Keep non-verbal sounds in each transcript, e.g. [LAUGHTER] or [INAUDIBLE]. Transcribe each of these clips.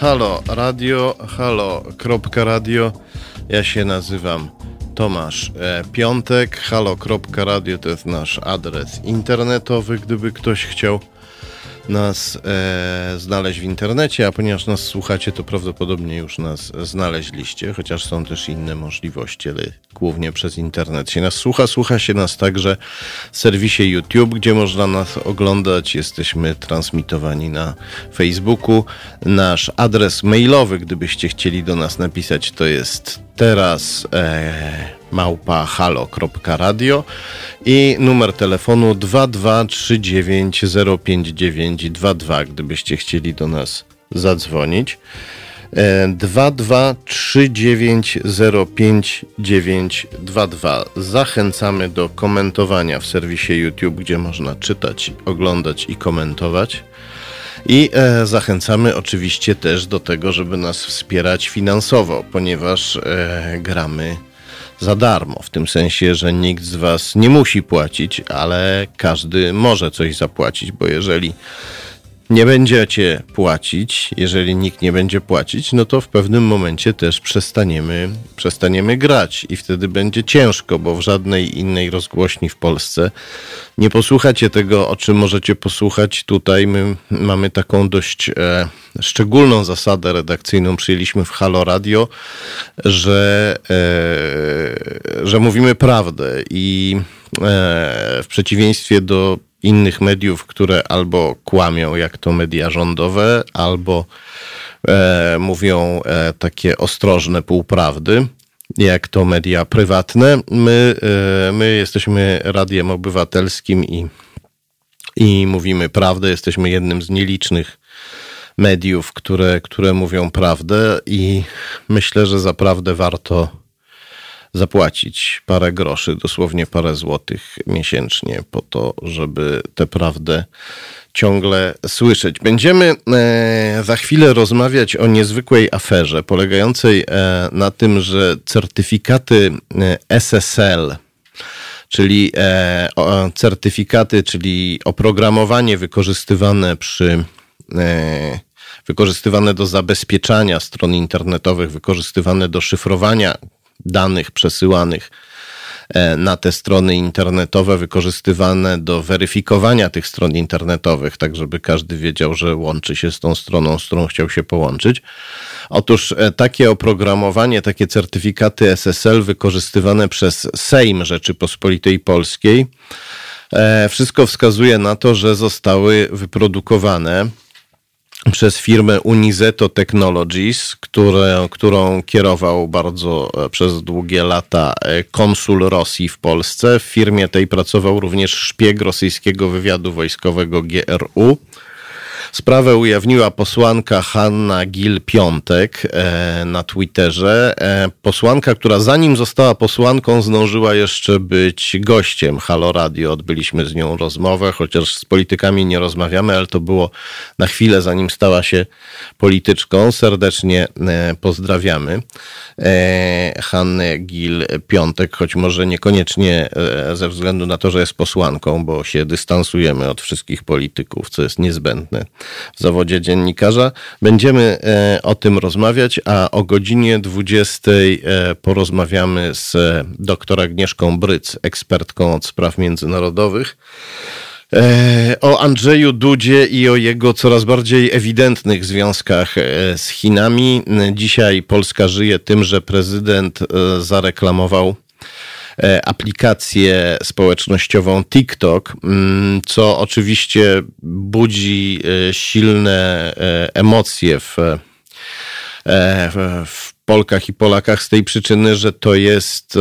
Halo Radio, halo.radio. Ja się nazywam Tomasz e, Piątek. Halo.radio to jest nasz adres internetowy, gdyby ktoś chciał nas e, znaleźć w internecie, a ponieważ nas słuchacie, to prawdopodobnie już nas znaleźliście, chociaż są też inne możliwości, ale głównie przez internet się nas słucha. Słucha się nas także w serwisie YouTube, gdzie można nas oglądać. Jesteśmy transmitowani na Facebooku. Nasz adres mailowy, gdybyście chcieli do nas napisać, to jest teraz e, małpa halo.radio i numer telefonu 2239059922, gdybyście chcieli do nas zadzwonić. 223905922. Zachęcamy do komentowania w serwisie YouTube, gdzie można czytać, oglądać i komentować. I e, zachęcamy oczywiście też do tego, żeby nas wspierać finansowo, ponieważ e, gramy za darmo, w tym sensie, że nikt z Was nie musi płacić, ale każdy może coś zapłacić, bo jeżeli nie będziecie płacić, jeżeli nikt nie będzie płacić, no to w pewnym momencie też przestaniemy, przestaniemy grać i wtedy będzie ciężko, bo w żadnej innej rozgłośni w Polsce nie posłuchacie tego, o czym możecie posłuchać tutaj. My mamy taką dość e, szczególną zasadę redakcyjną, przyjęliśmy w Halo Radio, że, e, że mówimy prawdę i e, w przeciwieństwie do innych mediów, które albo kłamią, jak to media rządowe, albo e, mówią e, takie ostrożne półprawdy, jak to media prywatne. My, e, my jesteśmy radiem obywatelskim i, i mówimy prawdę. Jesteśmy jednym z nielicznych mediów, które, które mówią prawdę i myślę, że za prawdę warto zapłacić parę groszy, dosłownie parę złotych miesięcznie po to, żeby tę prawdę ciągle słyszeć. Będziemy e, za chwilę rozmawiać o niezwykłej aferze polegającej e, na tym, że certyfikaty e, SSL, czyli certyfikaty, czyli oprogramowanie wykorzystywane przy wykorzystywane do zabezpieczania stron internetowych, wykorzystywane do szyfrowania danych przesyłanych e, na te strony internetowe, wykorzystywane do weryfikowania tych stron internetowych, tak żeby każdy wiedział, że łączy się z tą stroną, z którą chciał się połączyć. Otóż e, takie oprogramowanie, takie certyfikaty SSL wykorzystywane przez Sejm Rzeczypospolitej Polskiej, e, wszystko wskazuje na to, że zostały wyprodukowane przez firmę Unizeto Technologies, które, którą kierował bardzo e, przez długie lata e, konsul Rosji w Polsce. W firmie tej pracował również szpieg rosyjskiego wywiadu wojskowego GRU. Sprawę ujawniła posłanka Hanna Gil-Piątek e, na Twitterze. E, posłanka, która zanim została posłanką, zdążyła jeszcze być gościem Halo Radio. Odbyliśmy z nią rozmowę, chociaż z politykami nie rozmawiamy, ale to było na chwilę, zanim stała się polityczką. Serdecznie e, pozdrawiamy Hannę Gil-Piątek, choć może niekoniecznie ze względu na to, że jest posłanką, bo się dystansujemy od wszystkich polityków, co jest niezbędne w zawodzie dziennikarza. Będziemy e, o tym rozmawiać, a o godzinie 20 e, porozmawiamy z dr Agnieszką Bryc, ekspertką od spraw międzynarodowych. E, o Andrzeju Dudzie i o jego coraz bardziej ewidentnych związkach z Chinami. Dzisiaj Polska żyje tym, że prezydent zareklamował E, aplikację społecznościową TikTok, mm, co oczywiście budzi e, silne e, emocje w, w Polkach i Polakach z tej przyczyny, że to jest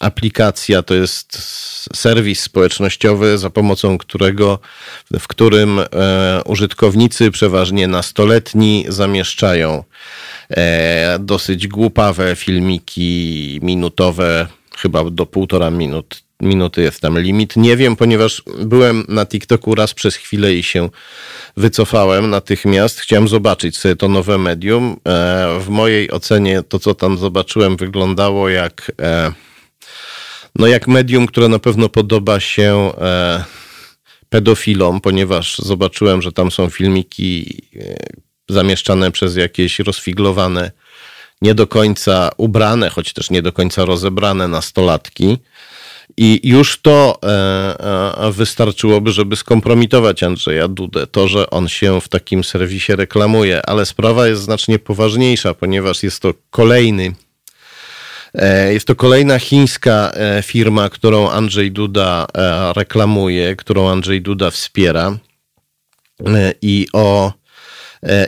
aplikacja, to jest serwis społecznościowy, za pomocą którego, w którym użytkownicy, przeważnie nastoletni, zamieszczają dosyć głupawe filmiki minutowe, chyba do półtora minut, minuty jest tam limit. Nie wiem, ponieważ byłem na TikToku raz przez chwilę i się wycofałem natychmiast. Chciałem zobaczyć sobie to nowe medium. E, w mojej ocenie to, co tam zobaczyłem, wyglądało jak, e, no jak medium, które na pewno podoba się e, pedofilom, ponieważ zobaczyłem, że tam są filmiki zamieszczane przez jakieś rozfiglowane, nie do końca ubrane, choć też nie do końca rozebrane nastolatki. I już to e, e, wystarczyłoby, żeby skompromitować Andrzeja Dudę. To, że on się w takim serwisie reklamuje, ale sprawa jest znacznie poważniejsza, ponieważ jest to kolejny. E, jest to kolejna chińska firma, którą Andrzej Duda reklamuje, którą Andrzej Duda wspiera. I o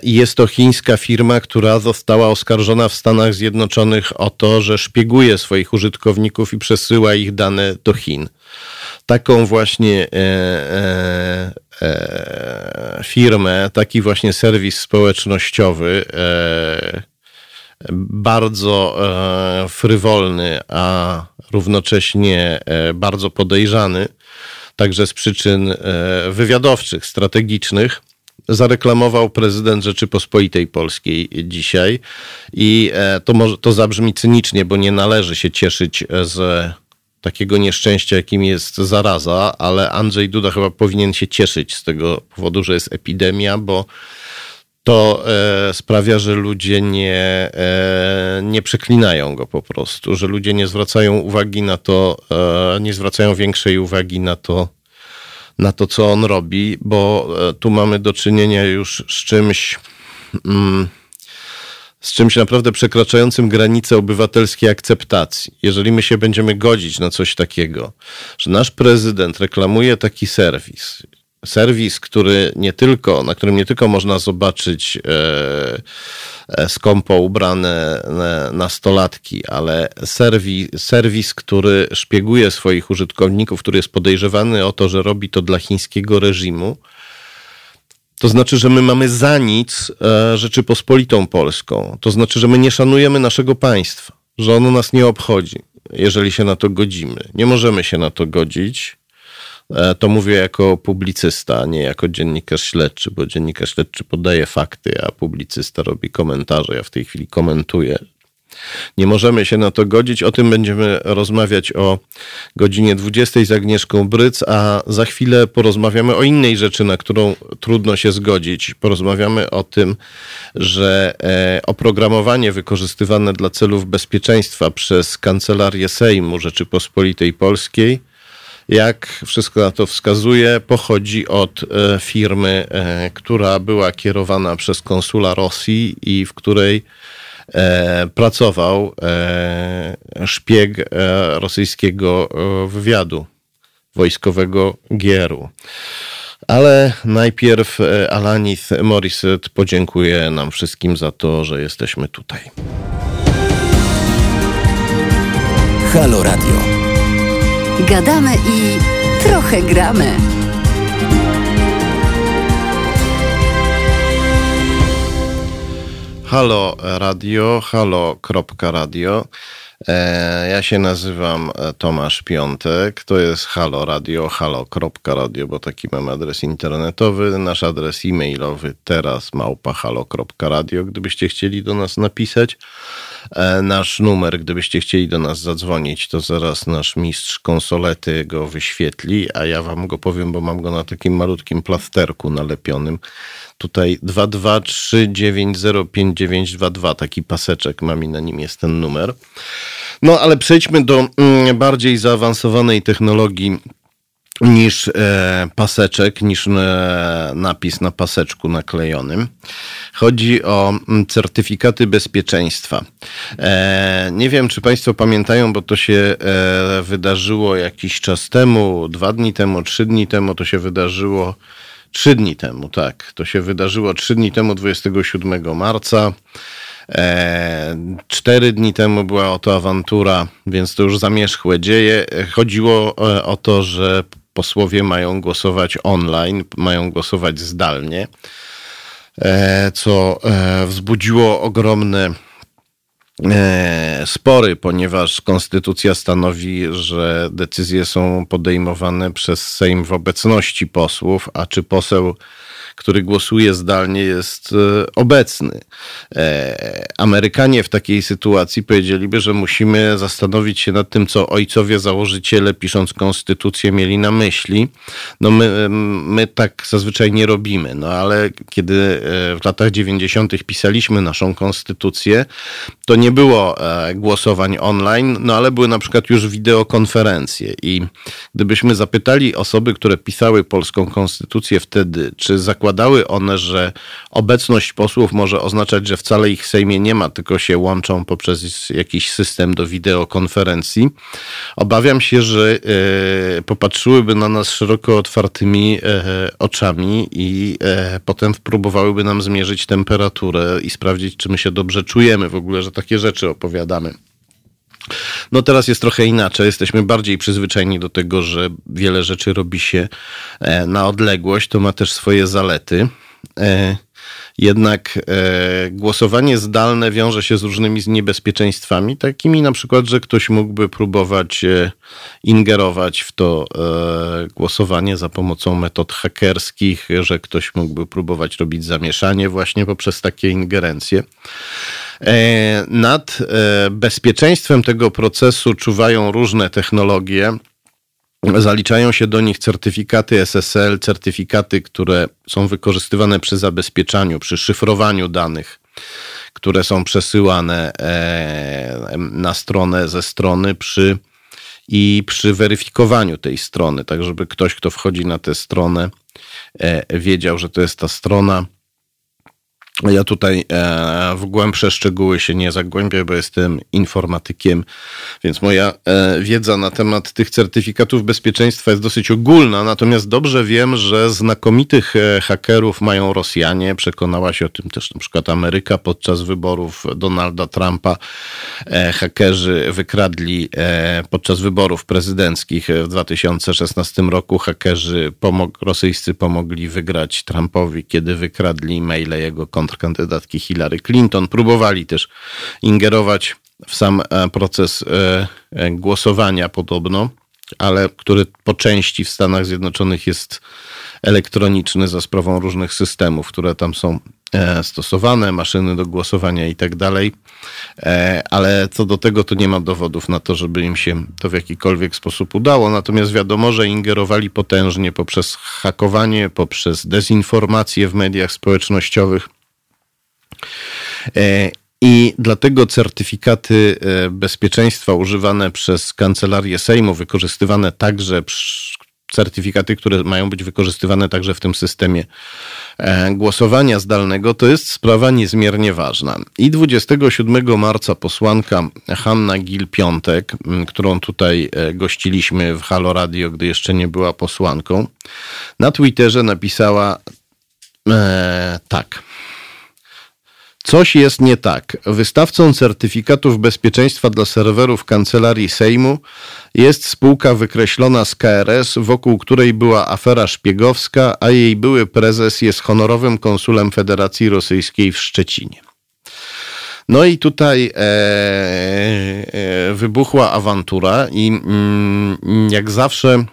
I jest to chińska firma, która została oskarżona w Stanach Zjednoczonych o to, że szpieguje swoich użytkowników i przesyła ich dane do Chin. Taką właśnie e, e, e, firmę, taki właśnie serwis społecznościowy, e, bardzo e, frywolny, a równocześnie bardzo podejrzany, także z przyczyn wywiadowczych, strategicznych zareklamował prezydent Rzeczypospolitej Polskiej dzisiaj. I e, to, może, to zabrzmi cynicznie, bo nie należy się cieszyć z takiego nieszczęścia, jakim jest zaraza, ale Andrzej Duda chyba powinien się cieszyć z tego powodu, że jest epidemia, bo to e, sprawia, że ludzie nie, e, nie przeklinają go po prostu, że ludzie nie zwracają uwagi na to, e, nie zwracają większej uwagi na to, na to, co on robi, bo e, tu mamy do czynienia już z czymś. Mm, z czymś naprawdę przekraczającym granice obywatelskiej akceptacji. Jeżeli my się będziemy godzić na coś takiego, że nasz prezydent reklamuje taki serwis, serwis, który nie tylko, na którym nie tylko można zobaczyć e, e skąpo ubrane e, nastolatki, ale serwis, serwis, który szpieguje swoich użytkowników, który jest podejrzewany o to, że robi to dla chińskiego reżimu, to znaczy, że my mamy za nic e, Rzeczypospolitą Polską. To znaczy, że my nie szanujemy naszego państwa, że ono nas nie obchodzi, jeżeli się na to godzimy. Nie możemy się na to godzić. E, to mówię jako publicysta, nie jako dziennikarz śledczy, bo dziennikarz śledczy podaje fakty, a publicysta robi komentarze. Ja w tej chwili komentuję. Nie możemy się na to godzić. O tym będziemy rozmawiać o godzinie 20 z Agnieszką Bryc, a za chwilę porozmawiamy o innej rzeczy, na którą trudno się zgodzić. Porozmawiamy o tym, że e, oprogramowanie wykorzystywane dla celów bezpieczeństwa przez Kancelarię Sejmu Rzeczypospolitej Polskiej jak wszystko na to wskazuje, pochodzi od e, firmy, e, która była kierowana przez konsula Rosji i w której e, pracował szpieg rosyjskiego wywiadu wojskowego Gieru. Ale najpierw Alanis Morissette podziękuję nam wszystkim za to, że jesteśmy tutaj. Halo Radio. Gadamy i trochę gramy. Halo radio, halo.radio. E, ja się nazywam e, Tomasz Piątek, to jest halo radio, halo.radio, bo taki mam adres internetowy. Nasz adres e-mailowy teraz małpa halo.radio, gdybyście chcieli do nas napisać. E, nasz numer, gdybyście chcieli do nas zadzwonić, to zaraz nasz mistrz konsolety go wyświetli, a ja wam go powiem, bo mam go na takim malutkim plasterku nalepionym. Tutaj 223905922, taki paseczek mam i na nim jest ten numer. No ale przejdźmy do mm, bardziej zaawansowanej technologii niż e, paseczek, niż e, napis na paseczku naklejonym. Chodzi o mm, certyfikaty bezpieczeństwa. E, nie wiem, czy Państwo pamiętają, bo to się e, wydarzyło jakiś czas temu, dwa dni temu, trzy dni temu, to się wydarzyło. Trzy dni temu, tak. To się wydarzyło trzy dni temu, 27 marca. E, cztery dni temu była oto awantura, więc to już zamierzchłe dzieje. Chodziło e, o to, że posłowie mają głosować online, mają głosować zdalnie, e, co e, wzbudziło ogromne e, spory, ponieważ konstytucja stanowi, że decyzje są podejmowane przez Sejm w obecności posłów, a czy poseł który głosuje zdalnie, jest obecny. Amerykanie w takiej sytuacji powiedzieliby, że musimy zastanowić się nad tym, co ojcowie założyciele, pisząc konstytucję, mieli na myśli. No my, my tak zazwyczaj nie robimy, no ale kiedy w latach 90. pisaliśmy naszą konstytucję, to nie było głosowań online, no ale były na przykład już wideokonferencje i gdybyśmy zapytali osoby, które pisały polską konstytucję wtedy, czy zakładały one, że obecność posłów może oznaczać, że wcale ich w Sejmie nie ma, tylko się łączą poprzez jakiś system do wideokonferencji, obawiam się, że e, popatrzyłyby na nas szeroko otwartymi e, oczami i e, potem próbowałyby nam zmierzyć temperaturę i sprawdzić, czy my się dobrze czujemy w ogóle, że takie rzeczy opowiadamy. No teraz jest trochę inaczej. Jesteśmy bardziej przyzwyczajeni do tego, że wiele rzeczy robi się e, na odległość. To ma też swoje zalety. E, jednak e, głosowanie zdalne wiąże się z różnymi niebezpieczeństwami, takimi na przykład, że ktoś mógłby próbować ingerować w to głosowanie za pomocą metod hakerskich, że ktoś mógłby próbować robić zamieszanie właśnie poprzez takie ingerencje. E, nad e, bezpieczeństwem tego procesu czuwają różne technologie. Zaliczają się do nich certyfikaty SSL, certyfikaty, które są wykorzystywane przy zabezpieczaniu, przy szyfrowaniu danych, które są przesyłane e, na stronę ze strony przy i przy weryfikowaniu tej strony, tak żeby ktoś, kto wchodzi na tę stronę, wiedział, że to jest ta strona ja tutaj e, w głębsze szczegóły się nie zagłębię, bo jestem informatykiem, więc moja e, wiedza na temat tych certyfikatów bezpieczeństwa jest dosyć ogólna. Natomiast dobrze wiem, że znakomitych e, hakerów mają Rosjanie. Przekonała się o tym też na przykład Ameryka podczas wyborów Donalda Trumpa. Hakerzy wykradli podczas wyborów prezydenckich w 2016 roku. Hakerzy pomog rosyjscy pomogli wygrać Trumpowi, kiedy wykradli maile jego konta kontrkandydatki Hillary Clinton. Próbowali też ingerować w sam e, proces e, e, głosowania podobno, ale który po części w Stanach Zjednoczonych jest elektroniczny za sprawą różnych systemów, które tam są stosowane, maszyny do głosowania i tak dalej. Ale co do tego, to nie ma dowodów na to, żeby im się to w jakikolwiek sposób udało. Natomiast wiadomo, że ingerowali potężnie poprzez hakowanie, poprzez dezinformację w mediach społecznościowych. E, I dlatego certyfikaty e, bezpieczeństwa używane przez kancelarię Sejmu, wykorzystywane także certyfikaty, które mają być wykorzystywane także w tym systemie e, głosowania zdalnego, to jest sprawa niezmiernie ważna. I 27 marca posłanka Hanna Gil-Piątek, którą tutaj gościliśmy w Halo Radio, gdy jeszcze nie była posłanką, na Twitterze napisała e, tak. Coś jest nie tak. Wystawcą certyfikatów bezpieczeństwa dla serwerów kancelarii Sejmu jest spółka wykreślona z KRS, wokół której była afera szpiegowska, a jej były prezes jest honorowym konsulem Federacji Rosyjskiej w Szczecinie. No i tutaj e, e, wybuchła awantura i mm, jak zawsze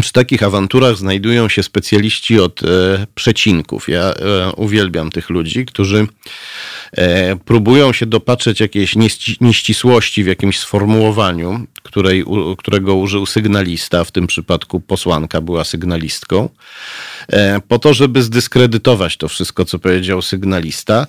przy takich awanturach znajdują się specjaliści od e, przecinków. Ja e, uwielbiam tych ludzi, którzy próbują się dopatrzeć jakiejś nieścisłości w jakimś sformułowaniu, której, którego użył sygnalista, w tym przypadku posłanka była sygnalistką, e, po to, żeby zdyskredytować to wszystko, co powiedział sygnalista.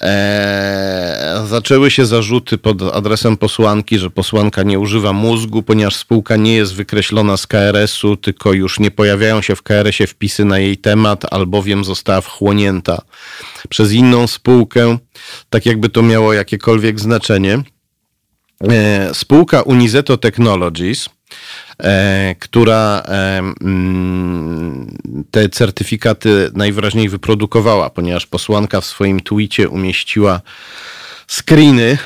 E, zaczęły się zarzuty pod adresem posłanki, że posłanka nie używa mózgu, ponieważ spółka nie jest wykreślona z KRS-u, tylko już nie pojawiają się w KRS-ie wpisy na jej temat, albowiem została wchłonięta przez inną spółkę, tak jakby to miało jakiekolwiek znaczenie. E, spółka Unizeto Technologies, e, która e, mm, te certyfikaty najwyraźniej wyprodukowała, ponieważ posłanka w swoim twicie umieściła screeny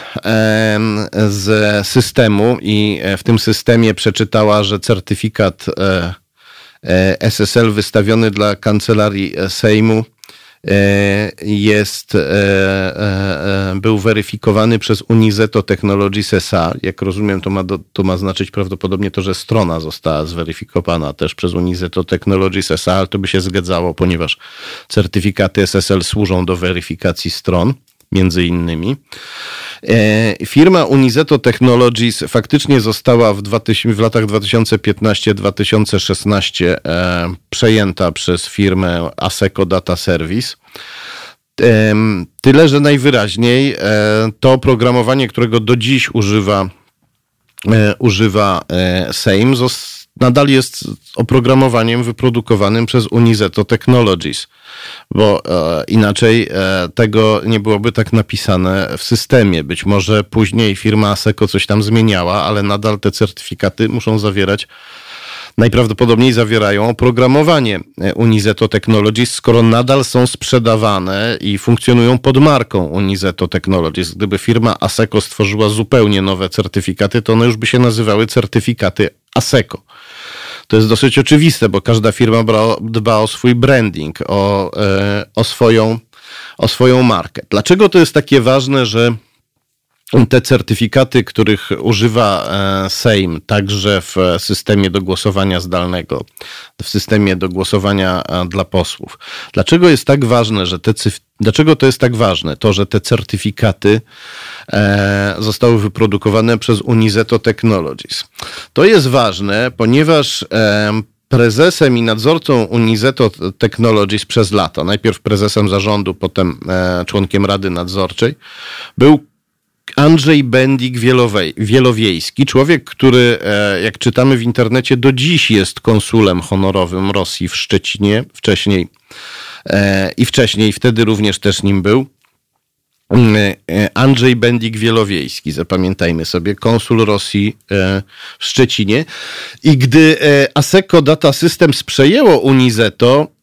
z systemu i w tym systemie przeczytała, że certyfikat SSL wystawiony dla kancelarii Sejmu jest, był weryfikowany przez Unizeto Technologies SA. Jak rozumiem, to ma, to ma znaczyć prawdopodobnie to, że strona została zweryfikowana też przez Unizeto Technologies SA, ale to by się zgadzało, ponieważ certyfikaty SSL służą do weryfikacji stron między innymi. E, firma Unizeto Technologies faktycznie została w, 2000, w latach 2015-2016 e, przejęta przez firmę Aseco Data Service. E, tyle, że najwyraźniej to oprogramowanie, którego do dziś używa, używa Sejm, nadal jest oprogramowaniem wyprodukowanym przez Unizeto Technologies bo e, inaczej e, tego nie byłoby tak napisane w systemie. Być może później firma ASECO coś tam zmieniała, ale nadal te certyfikaty muszą zawierać najprawdopodobniej zawierają oprogramowanie e, Unizeto Technologies, skoro nadal są sprzedawane i funkcjonują pod marką Unizeto Technologies. Gdyby firma ASECO stworzyła zupełnie nowe certyfikaty, to one już by się nazywały certyfikaty ASECO. To jest dosyć oczywiste, bo każda firma dba o swój branding, o, e, o, swoją, o swoją markę. Dlaczego to jest takie ważne, że te certyfikaty, których używa e, Sejm także w systemie do głosowania zdalnego, w systemie do głosowania e, dla posłów. Dlaczego jest tak ważne, że te Dlaczego to jest tak ważne? To, że te certyfikaty e, zostały wyprodukowane przez Unizeto Technologies. To jest ważne, ponieważ prezesem i nadzorcą Unizeto Technologies przez lata, najpierw prezesem zarządu, potem członkiem rady nadzorczej, był Andrzej Bendik Wielowiejski, człowiek, który, e, jak czytamy w internecie, do dziś jest konsulem honorowym Rosji w Szczecinie, wcześniej e, i wcześniej, wtedy również też nim był. E, Andrzej Bendik Wielowiejski, zapamiętajmy sobie, konsul Rosji w Szczecinie. I gdy ASECO Data Systems przejęło Unizeto,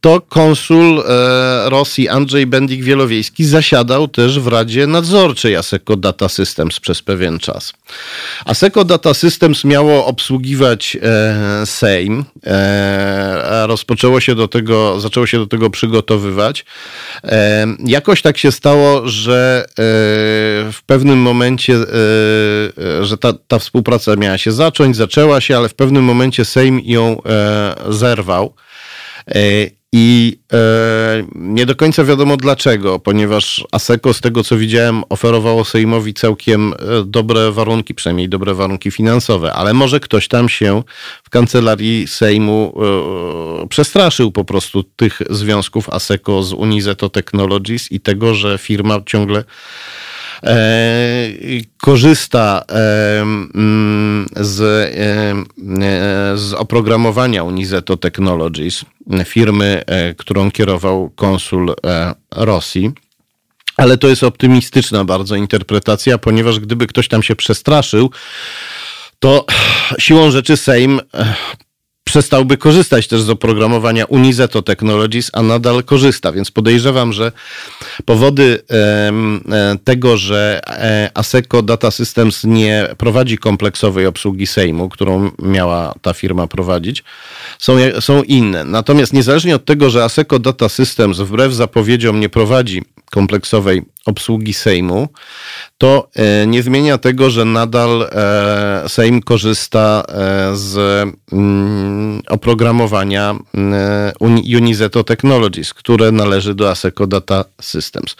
to konsul e, Rosji Andrzej Bendik-Wielowiejski zasiadał też w Radzie Nadzorczej ASECO Data Systems przez pewien czas. ASECO Data Systems miało obsługiwać e, Sejm. Rozpoczęło się do tego, zaczęło się do tego przygotowywać. Jakoś tak się stało, że w pewnym momencie, że ta, ta współpraca miała się zacząć, zaczęła się, ale w pewnym momencie Sejm ją zerwał. E, I e, nie do końca wiadomo dlaczego, ponieważ ASECO, z tego co widziałem, oferowało Sejmowi całkiem e, dobre warunki, przynajmniej dobre warunki finansowe, ale może ktoś tam się w kancelarii Sejmu przestraszył po prostu tych związków ASECO z Unizeto Technologies i tego, że firma ciągle korzysta e, mm, z, e, z oprogramowania Unizeto Technologies, firmy, którą kierował konsul Rosji. Ale to jest optymistyczna bardzo interpretacja, ponieważ gdyby ktoś tam się przestraszył, to siłą rzeczy Sejm przestałby korzystać też z oprogramowania Unizeto Technologies, a nadal korzysta, więc podejrzewam, że powody e, tego, że e, ASECO Data Systems nie prowadzi kompleksowej obsługi Sejmu, którą miała ta firma prowadzić, są, są inne. Natomiast niezależnie od tego, że ASECO Data Systems wbrew zapowiedziom nie prowadzi kompleksowej obsługi Sejmu, to e, nie zmienia tego, że nadal e, Sejm korzysta e, z mm, oprogramowania Unizeto Technologies, które należy do ASECO Data Systems.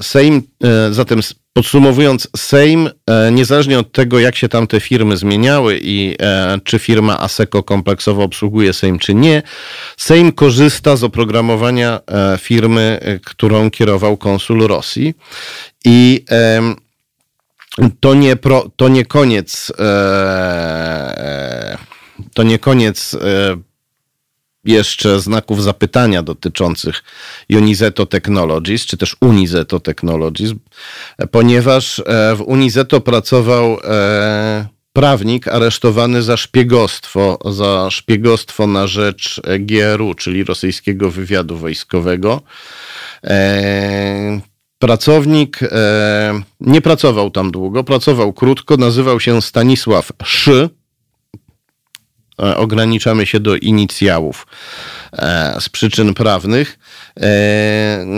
Sejm zatem Podsumowując, Sejm, niezależnie od tego, jak się tam te firmy zmieniały i czy firma ASECO kompleksowo obsługuje Sejm, czy nie, Sejm korzysta z oprogramowania firmy, którą kierował konsul Rosji. I to nie, pro, to nie koniec. E, to nie koniec e, jeszcze znaków zapytania dotyczących Unizeto Technologies, czy też Unizeto Technologies, ponieważ e, w Unizeto pracował prawnik aresztowany za szpiegostwo, za szpiegostwo na rzecz GRU, czyli rosyjskiego wywiadu wojskowego. Pracownik e, nie pracował tam długo, pracował krótko, nazywał się Stanisław Szy. E, ograniczamy się do inicjałów z przyczyn prawnych.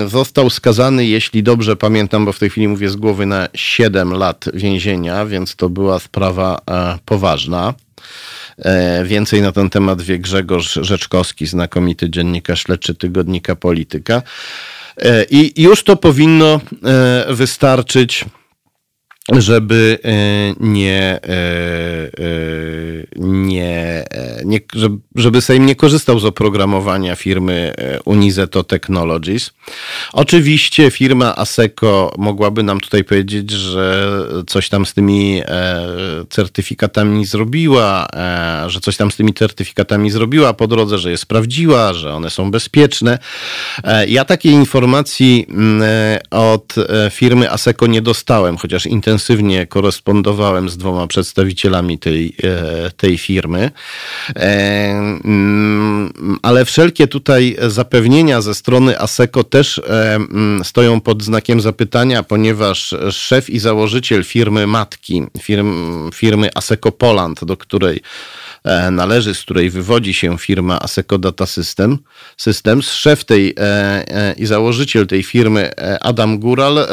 Został skazany, jeśli dobrze pamiętam, bo w tej chwili mówię z głowy, na 7 lat więzienia, więc to była sprawa poważna. Więcej na ten temat wie Grzegorz Rzeczkowski, znakomity dziennikarz śledczy tygodnika Polityka. I już to powinno wystarczyć żeby e, nie, e, e, nie, nie żeby Sejm nie korzystał z oprogramowania firmy Unizeto Technologies. Oczywiście firma ASECO mogłaby nam tutaj powiedzieć, że coś tam z tymi certyfikatami zrobiła, że coś tam z tymi certyfikatami zrobiła po drodze, że je sprawdziła, że one są bezpieczne. Ja takiej informacji mm, od firmy ASECO nie dostałem, chociaż intensywnie intensywnie korespondowałem z dwoma przedstawicielami tej, e, tej firmy, e, mm, ale wszelkie tutaj zapewnienia ze strony ASECO też e, mm, stoją pod znakiem zapytania, ponieważ szef i założyciel firmy matki, firm, firmy ASECO Poland, do której należy, z której wywodzi się firma Aseco Data System, Systems. Szef tej e, e, i założyciel tej firmy Adam Gural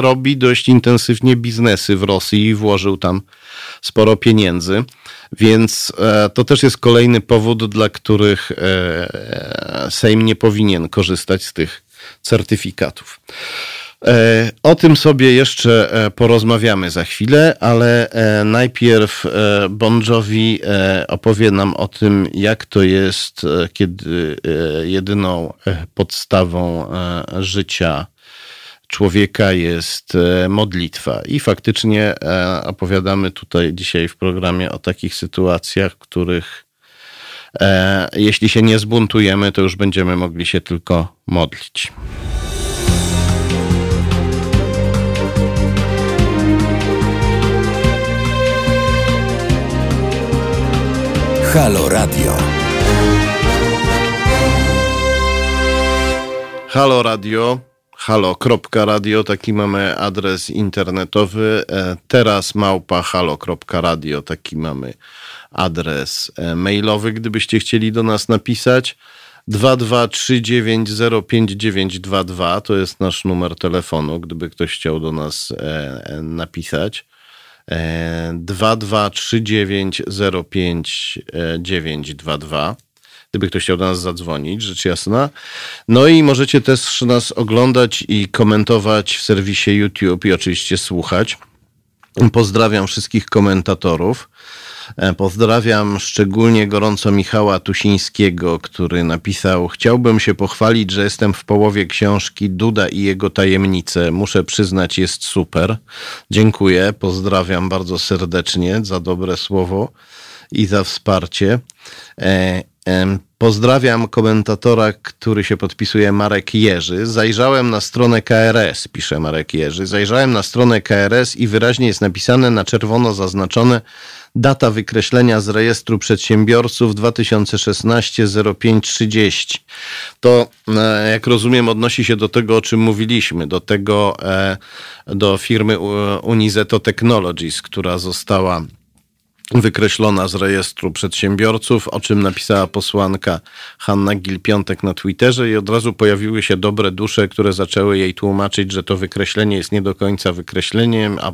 robi dość intensywnie biznesy w Rosji i włożył tam sporo pieniędzy. Więc to też jest kolejny powód, dla których Sejm nie powinien korzystać z tych certyfikatów. E, o tym sobie jeszcze e, porozmawiamy za chwilę, ale e, najpierw Bon opowie nam o tym, jak to jest, kiedy jedyną podstawą życia człowieka jest modlitwa. I faktycznie opowiadamy tutaj dzisiaj w programie o takich sytuacjach, których jeśli się nie zbuntujemy, to już będziemy mogli się tylko modlić. Halo Radio. Halo Radio. Halo.radio, taki mamy adres internetowy. E, teraz małpa halo.radio, taki mamy adres e, mailowy, gdybyście chcieli do nas napisać. 2239059922 to jest nasz numer telefonu, gdyby ktoś chciał do nas e, napisać. 2239059922. Gdyby ktoś chciał do nas zadzwonić, rzecz jasna. No i możecie też nas oglądać i komentować w serwisie YouTube i oczywiście słuchać. Pozdrawiam wszystkich komentatorów. E, pozdrawiam szczególnie gorąco Michała Tusińskiego, który napisał: Chciałbym się pochwalić, że jestem w połowie książki Duda i jego tajemnice. Muszę przyznać, jest super. Dziękuję, pozdrawiam bardzo serdecznie za dobre słowo i za wsparcie. E, pozdrawiam komentatora, który się podpisuje Marek Jerzy. Zajrzałem na stronę KRS, pisze Marek Jerzy. Zajrzałem na stronę KRS i wyraźnie jest napisane na czerwono zaznaczone Data wykreślenia z rejestru przedsiębiorców 2016 0530. To, e, jak rozumiem, odnosi się do tego, o czym mówiliśmy, do tego, e, do firmy Unizeto Technologies, która została wykreślona z rejestru przedsiębiorców, o czym napisała posłanka Hanna Gil-Piątek na Twitterze i od razu pojawiły się dobre dusze, które zaczęły jej tłumaczyć, że to wykreślenie jest nie do końca wykreśleniem, a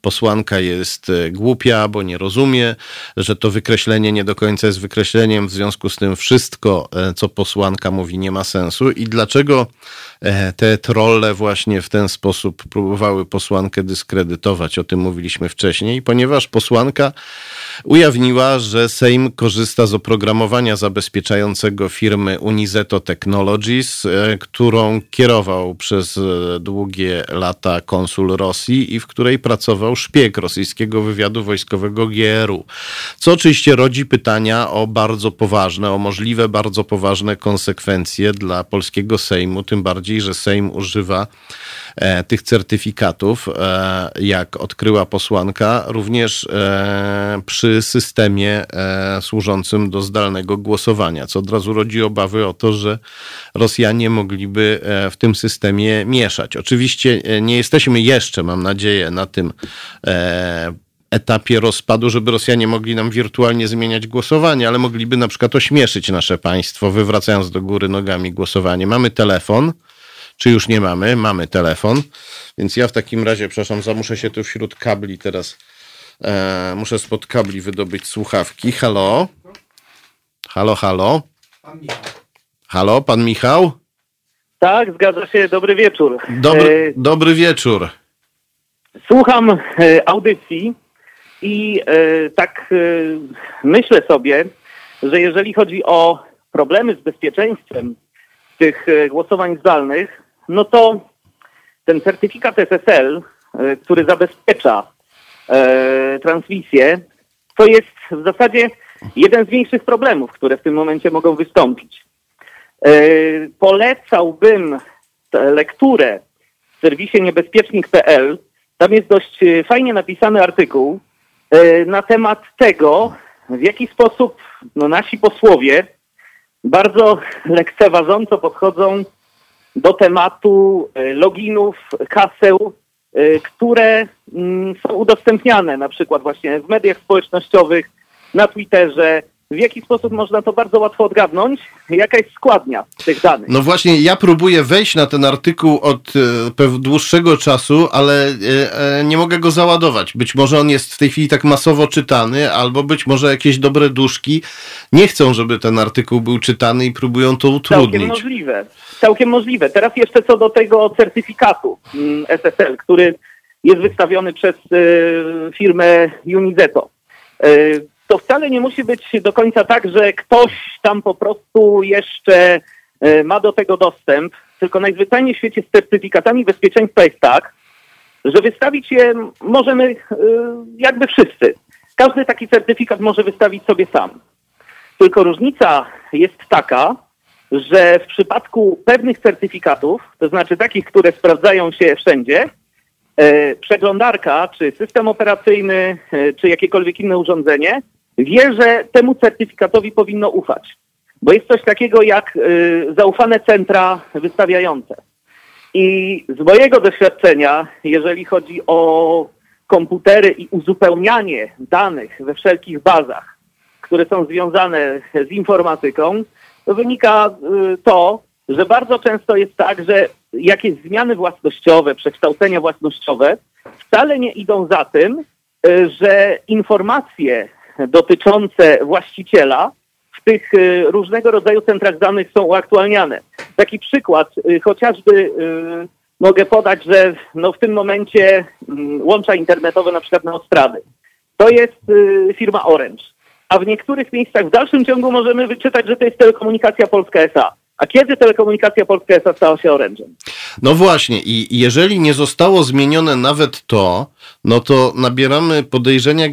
posłanka jest e, głupia, bo nie rozumie, że to wykreślenie nie do końca jest wykreśleniem, w związku z tym wszystko, e, co posłanka mówi, nie ma sensu. I dlaczego e, te trolle właśnie w ten sposób próbowały posłankę dyskredytować? O tym mówiliśmy wcześniej, ponieważ posłanka ujawniła, że Sejm korzysta z oprogramowania zabezpieczającego firmy Unizeto Technologies, e, którą kierował przez e, długie lata konsul Rosji i w której pracował szpieg rosyjskiego wywiadu wojskowego GRU. Co oczywiście rodzi pytania o bardzo poważne, o możliwe bardzo poważne konsekwencje dla polskiego Sejmu, tym bardziej, że Sejm używa tych certyfikatów, e, jak odkryła posłanka, również e, przy systemie służącym do zdalnego głosowania, co od razu rodzi obawy o to, że Rosjanie mogliby w tym systemie mieszać. Oczywiście nie jesteśmy jeszcze, mam nadzieję, na tym etapie rozpadu, żeby Rosjanie mogli nam wirtualnie zmieniać głosowanie, ale mogliby na przykład ośmieszyć nasze państwo, wywracając do góry nogami głosowanie. Mamy telefon, czy już nie mamy? Mamy telefon, więc ja w takim razie, przepraszam, zamuszę się tu wśród kabli teraz, e, muszę spod kabli wydobyć słuchawki. Halo? Halo, halo? Halo, pan Michał? Tak, zgadza się. Dobry wieczór. Dobry, e, dobry wieczór. Słucham e, audycji i e, tak e, myślę sobie, że jeżeli chodzi o problemy z bezpieczeństwem tych e, głosowań zdalnych, no to ten certyfikat SSL, e, który zabezpiecza e, transmisję, to jest w zasadzie jeden z większych problemów, które w tym momencie mogą wystąpić. E, polecałbym lekturę w serwisie niebezpiecznik.pl. Tam jest dość e, fajnie napisany artykuł e, na temat tego, w jaki sposób no, nasi posłowie bardzo lekceważąco podchodzą do tematu loginów, haseł, które mm, są udostępniane na przykład właśnie w mediach społecznościowych, na Twitterze, w jaki sposób można to bardzo łatwo odgadnąć, jaka jest składnia tych danych. No właśnie, ja próbuję wejść na ten artykuł od e, dłuższego czasu, ale e, e, nie mogę go załadować. Być może on jest w tej chwili tak masowo czytany, albo być może jakieś dobre duszki nie chcą, żeby ten artykuł był czytany i próbują to utrudnić. Całkiem możliwe. Całkiem możliwe. Teraz jeszcze co do tego certyfikatu mm, SSL, który jest wystawiony przez firmę Unizeto to wcale nie musi być do końca tak, że ktoś tam po prostu jeszcze e, ma do tego dostęp, tylko najzwyczajniej w świecie z certyfikatami bezpieczeństwa jest tak, że wystawić je możemy e, jakby wszyscy. Każdy taki certyfikat może wystawić sobie sam. Tylko różnica jest taka, że w przypadku pewnych certyfikatów, to znaczy takich, które sprawdzają się wszędzie, e, przeglądarka, czy system operacyjny, czy jakiekolwiek inne urządzenie wie, że temu certyfikatowi powinno ufać. Bo jest coś takiego jak y, zaufane centra wystawiające. I z mojego doświadczenia, jeżeli chodzi o komputery i uzupełnianie danych we wszelkich bazach, które są związane z informatyką, to wynika y, to, że bardzo często jest tak, że jakieś zmiany własnościowe, przekształcenia własnościowe wcale nie idą za tym, y, że informacje dotyczące właściciela w tych y, różnego rodzaju centrach danych są uaktualniane. Taki przykład, y, chociażby y, mogę podać, że no w tym momencie mm, łącza internetowe na przykład na Ostrady. To jest firma Orange. A w niektórych miejscach w dalszym ciągu możemy wyczytać, że to jest Telekomunikacja Polska S.A. A kiedy Telekomunikacja Polska S.A. stała się Orange'em? No właśnie i jeżeli nie zostało zmienione nawet to, no to nabieramy podejrzenia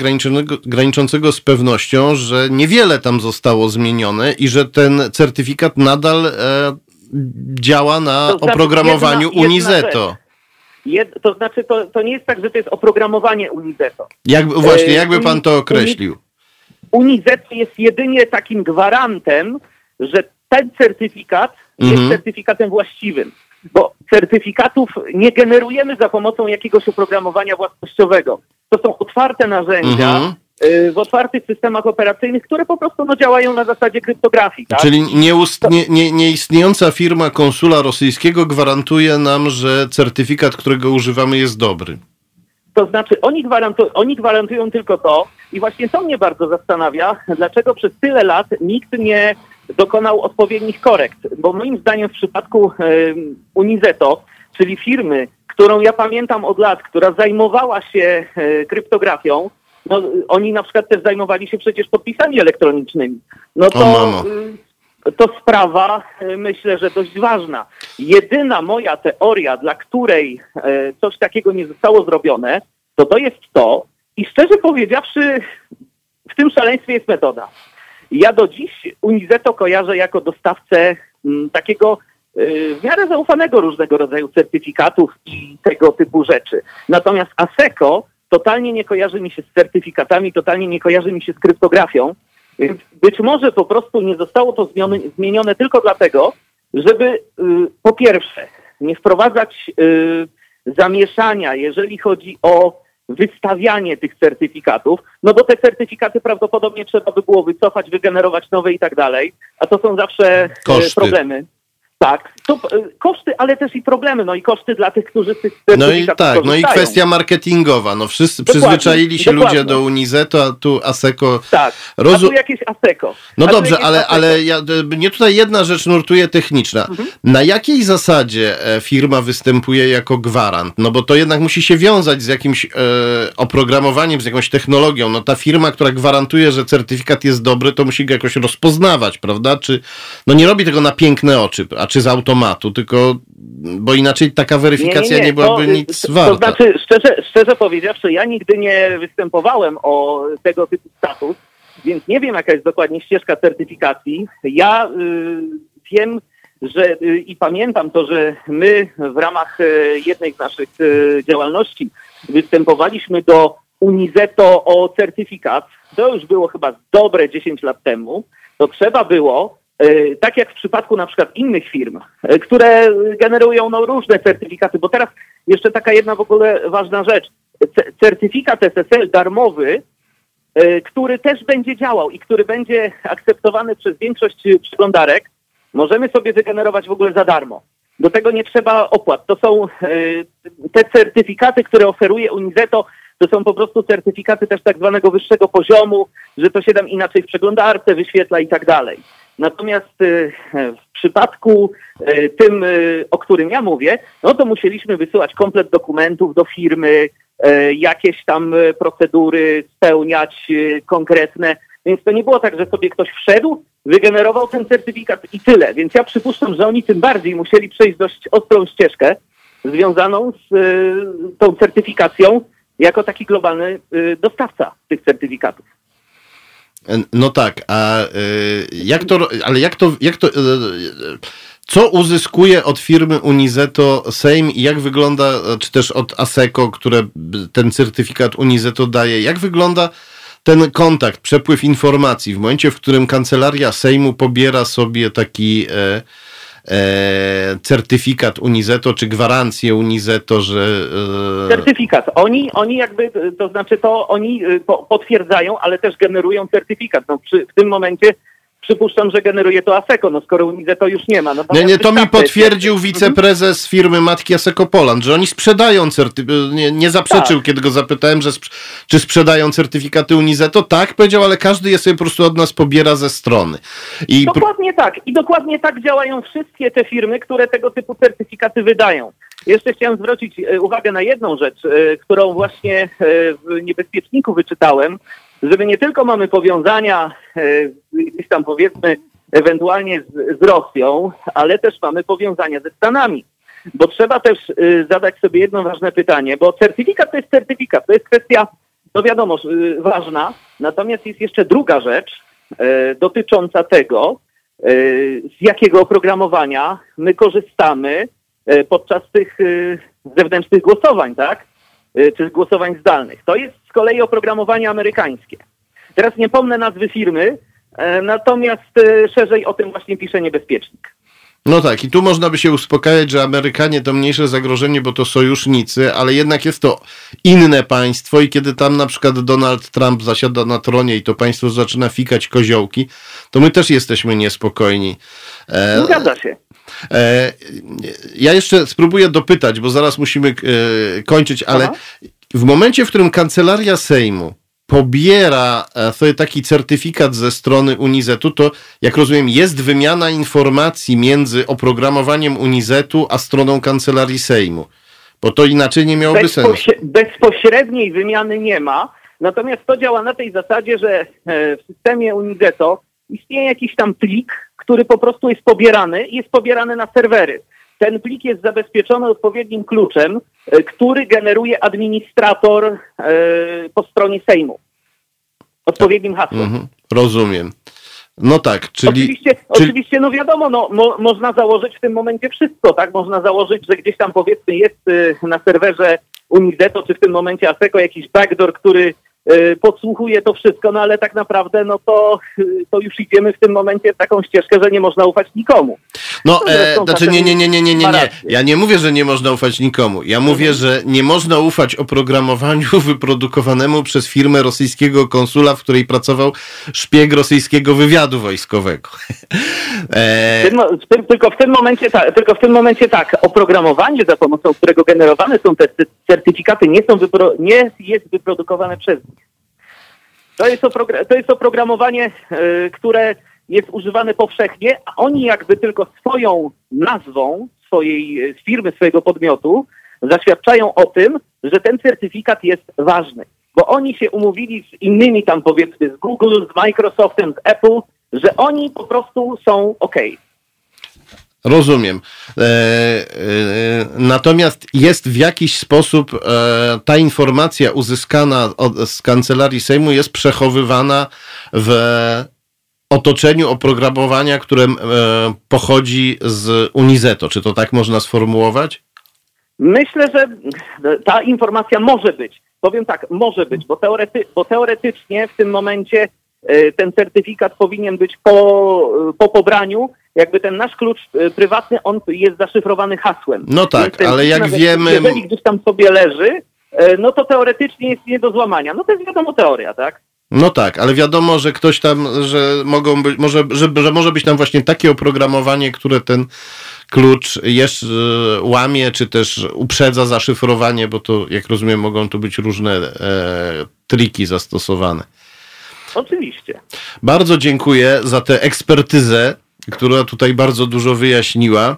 graniczącego z pewnością, że niewiele tam zostało zmienione i że ten certyfikat nadal e, działa na to znaczy oprogramowaniu jedna, Unizeto. Jed, to znaczy, to, to nie jest tak, że to jest oprogramowanie Unizeto. Jak, właśnie, jakby pan to określił? Unizeto jest jedynie takim gwarantem, że ten certyfikat jest mhm. certyfikatem właściwym bo certyfikatów nie generujemy za pomocą jakiegoś oprogramowania własnościowego. To są otwarte narzędzia, mhm y, w otwartych systemach operacyjnych, które po prostu no, działają na zasadzie kryptografii. Tak? Czyli nieustnie, nie, nieistniejąca firma konsula rosyjskiego gwarantuje nam, że certyfikat, którego używamy jest dobry. To znaczy oni, gwarantu, oni gwarantują tylko to i właśnie to mnie bardzo zastanawia, dlaczego przez tyle lat nikt nie dokonał odpowiednich korekt, bo moim zdaniem w przypadku Unizeto, czyli firmy, którą ja pamiętam od lat, która zajmowała się e, kryptografią, no, oni na przykład też zajmowali się przecież podpisami elektronicznymi. No to, y, to sprawa, y, myślę, że dość ważna. Jedyna moja teoria, dla której e, coś takiego nie zostało zrobione, to to jest to, i szczerze powiedziawszy, w tym szaleństwie jest metoda. Ja do dziś Unizeto kojarzę jako dostawcę m, mm, takiego y, w miarę zaufanego różnego rodzaju certyfikatów i tego typu rzeczy. Natomiast ASECO totalnie nie kojarzy mi się z certyfikatami, totalnie nie kojarzy mi się z kryptografią. Być może po prostu nie zostało to zmienione, zmienione tylko dlatego, żeby y, po pierwsze nie wprowadzać y, zamieszania, jeżeli chodzi o wystawianie tych certyfikatów, no bo te certyfikaty prawdopodobnie trzeba by było wycofać, wygenerować nowe i tak dalej, a to są zawsze e, Koszty. problemy. Tak, to e, koszty, ale też i problemy, no i koszty dla tych, którzy tych No i tak, no i korzystają. kwestia marketingowa. No wszyscy Dokładnie, przyzwyczaili się dokładnie. ludzie do Unizeto, a tu Aseko. Tak, Rozu- a tu jakieś ASECO. No A dobrze, ale, ale ja, mnie tutaj jedna rzecz nurtuje techniczna. Mhm. Na jakiej zasadzie e, firma występuje jako gwarant? No bo to jednak musi się wiązać z jakimś e, oprogramowaniem, z jakąś technologią. No ta firma, która gwarantuje, że certyfikat jest dobry, to musi go jakoś rozpoznawać, prawda? Czy, no nie robi tego na piękne oczy, a czy z automatu, tylko, bo inaczej taka weryfikacja nie, byłaby to, nic to, warta. To znaczy, szczerze, szczerze powiedziawszy, ja nigdy nie występowałem o tego typu status, więc nie wiem, jaka jest dokładnie ścieżka certyfikacji. Ja y, wiem, że y, i pamiętam to, że my w ramach y, jednej z naszych y, działalności występowaliśmy do Unizeto o certyfikat. To już było chyba dobre 10 lat temu. To trzeba było tak jak w przypadku na przykład innych firm, e, które generują no, różne certyfikaty, bo teraz jeszcze taka jedna w ogóle ważna rzecz. Certyfikat SSL darmowy, e, który też będzie działał i który będzie akceptowany przez większość e, przeglądarek, możemy sobie wygenerować w ogóle za darmo. Do tego nie trzeba opłat. To są e, te certyfikaty, które oferuje Unizeto, to są po prostu certyfikaty też tak zwanego wyższego poziomu, że to się tam inaczej w przeglądarce wyświetla i tak dalej. Natomiast e, w przypadku e, tym, e, o którym ja mówię, no to musieliśmy wysyłać komplet dokumentów do firmy, jakieś tam procedury spełniać konkretne. Więc to nie było tak, że sobie ktoś wszedł, wygenerował ten certyfikat i tyle. Więc ja przypuszczam, że oni tym bardziej musieli przejść dość ostrą ścieżkę związaną z tą certyfikacją jako taki globalny dostawca tych certyfikatów. No tak, a y, jak to, ale jak to, jak to, y, co uzyskuje od firmy Unizeto Sejm i jak wygląda, czy też od ASECO, które ten certyfikat Unizeto daje, jak wygląda ten kontakt, przepływ informacji w momencie, w którym kancelaria Sejmu pobiera sobie taki e, e, certyfikat Unizeto, czy gwarancję Unizeto, że... E, Certyfikat. Oni, oni jakby, to znaczy to oni po, potwierdzają, ale też generują certyfikat. No przy, w tym momencie przypuszczam, że generuje to ASECO, no skoro Unize to już nie ma. No, Nie, nie, to mi potwierdził wiceprezes firmy Matki Aseko Poland, że oni sprzedają certyfikaty, nie, nie zaprzeczył, Tak. kiedy go zapytałem, że sprz- czy sprzedają certyfikaty Unizeto. Tak, powiedział, ale każdy je sobie po prostu od nas pobiera ze strony. I Dokładnie tak. I dokładnie tak działają wszystkie te firmy, które tego typu certyfikaty wydają. Jeszcze chciałem zwrócić e, uwagę na jedną rzecz, e, którą właśnie e, w niebezpieczniku wyczytałem, że my nie tylko mamy powiązania e, gdzieś tam powiedzmy ewentualnie z, z Rosją, ale też mamy powiązania ze Stanami. Bo trzeba też e, zadać sobie jedno ważne pytanie, bo certyfikat to jest certyfikat, to jest kwestia, no wiadomo, e, ważna, natomiast jest jeszcze druga rzecz dotycząca tego, z jakiego oprogramowania my korzystamy podczas tych zewnętrznych głosowań, tak? E, Czy głosowań zdalnych. To jest z kolei oprogramowanie amerykańskie. Teraz nie pomnę nazwy firmy, e, natomiast e, szerzej o tym właśnie pisze niebezpiecznik. no tak, i tu można by się uspokajać, że Amerykanie to mniejsze zagrożenie, bo to sojusznicy, ale jednak jest to inne państwo i kiedy tam na przykład Donald Trump zasiada na tronie i to państwo zaczyna fikać koziołki, to my też jesteśmy niespokojni. E, Zgadza się. E, ja jeszcze spróbuję dopytać, bo zaraz musimy e, kończyć, ale Aha. w momencie, w którym kancelaria Sejmu pobiera e, sobie taki certyfikat ze strony Unizetu, to jak rozumiem, jest wymiana informacji między oprogramowaniem Unizetu a stroną kancelarii Sejmu. Bo to inaczej nie miałoby sensu. Bezpośre- bezpośredniej wymiany nie ma, natomiast to działa na tej zasadzie, że w systemie Unizeto istnieje jakiś tam plik, który po prostu jest pobierany i jest pobierany na serwery. Ten plik jest zabezpieczony odpowiednim kluczem, e, który generuje administrator e, po stronie Sejmu. Odpowiednim hasłem. Mhm, rozumiem. No tak, czyli... Oczywiście, czyli- oczywiście, no wiadomo, no, mo, można założyć w tym momencie wszystko, tak? Można założyć, że gdzieś tam powiedzmy jest y, na serwerze Unizeto, czy w tym momencie ASECO jakiś backdoor, który podsłuchuje to wszystko, no ale tak naprawdę, no to, y, to już idziemy w tym momencie w taką ścieżkę, że nie można ufać nikomu. No, e, znaczy nie, nie, nie, nie, nie, nie, nie. Ja nie mówię, że nie można ufać nikomu. Ja mówię, mhm. że nie można ufać oprogramowaniu [LAUGHS] wyprodukowanemu przez firmę rosyjskiego konsula, w której pracował szpieg rosyjskiego wywiadu wojskowego. [LAUGHS] e... tylko, w tym momencie tak, tylko w tym momencie tak, oprogramowanie, za pomocą którego generowane są te certyfikaty, nie, są wypro... nie jest wyprodukowane przez nich. To jest, to jest oprogramowanie, e, które jest używane powszechnie, a oni jakby tylko swoją nazwą swojej e, firmy, swojego podmiotu zaświadczają o tym, że ten certyfikat jest ważny. Bo oni się umówili z innymi tam powiedzmy z Google, z Microsoftem, z Apple, że oni po prostu są ok. Rozumiem. E, e, natomiast jest w jakiś sposób e, ta informacja uzyskana od, z kancelarii Sejmu jest przechowywana w otoczeniu oprogramowania, które e, pochodzi z Unizeto. Czy to tak można sformułować? Myślę, że ta informacja może być. Powiem tak, może być, bo, teorety, bo teoretycznie w tym momencie e, ten certyfikat powinien być po, po pobraniu. Jakby ten nasz klucz e, prywatny, on jest zaszyfrowany hasłem. No tak, ale jak wiemy... Jeżeli gdzieś tam sobie leży, no to teoretycznie jest nie do złamania. No to jest wiadomo teoria, tak? No tak, ale wiadomo, że ktoś tam, że mogą być, może, że, że może być tam właśnie takie oprogramowanie, które ten klucz jest, e, łamie, czy też uprzedza zaszyfrowanie, bo to, jak rozumiem, mogą tu być różne e, triki zastosowane. Oczywiście. Bardzo dziękuję za tę ekspertyzę która tutaj bardzo dużo wyjaśniła.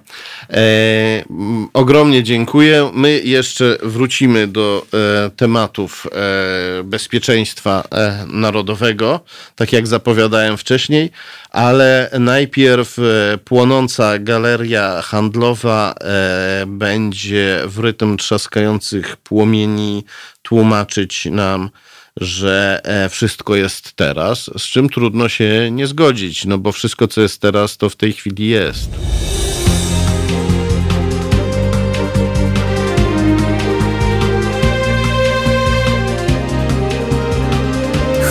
E, ogromnie dziękuję. My jeszcze wrócimy do e, tematów e, bezpieczeństwa e, narodowego, tak jak zapowiadałem wcześniej, ale najpierw e, płonąca galeria handlowa e, będzie w rytm trzaskających płomieni tłumaczyć nam że e, wszystko jest teraz, z czym trudno się nie zgodzić, no bo wszystko, co jest teraz, to w tej chwili jest.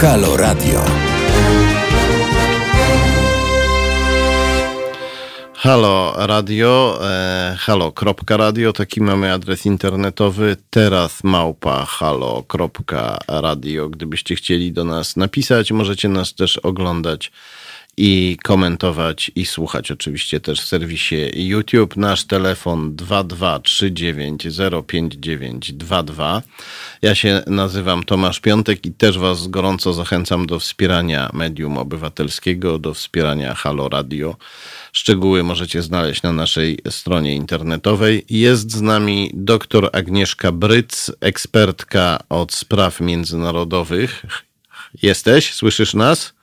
Halo Radio. Halo Radio, e, halo.radio, taki mamy adres internetowy, teraz małpa halo.radio. Gdybyście chcieli do nas napisać, możecie nas też oglądać i komentować i słuchać oczywiście też w serwisie YouTube. Nasz telefon 2239059922. Ja się nazywam Tomasz Piątek i też Was gorąco zachęcam do wspierania medium obywatelskiego, do wspierania Halo Radio. Szczegóły możecie znaleźć na naszej stronie internetowej. Jest z nami dr Agnieszka Bryc, ekspertka od spraw międzynarodowych. Jesteś? Słyszysz nas?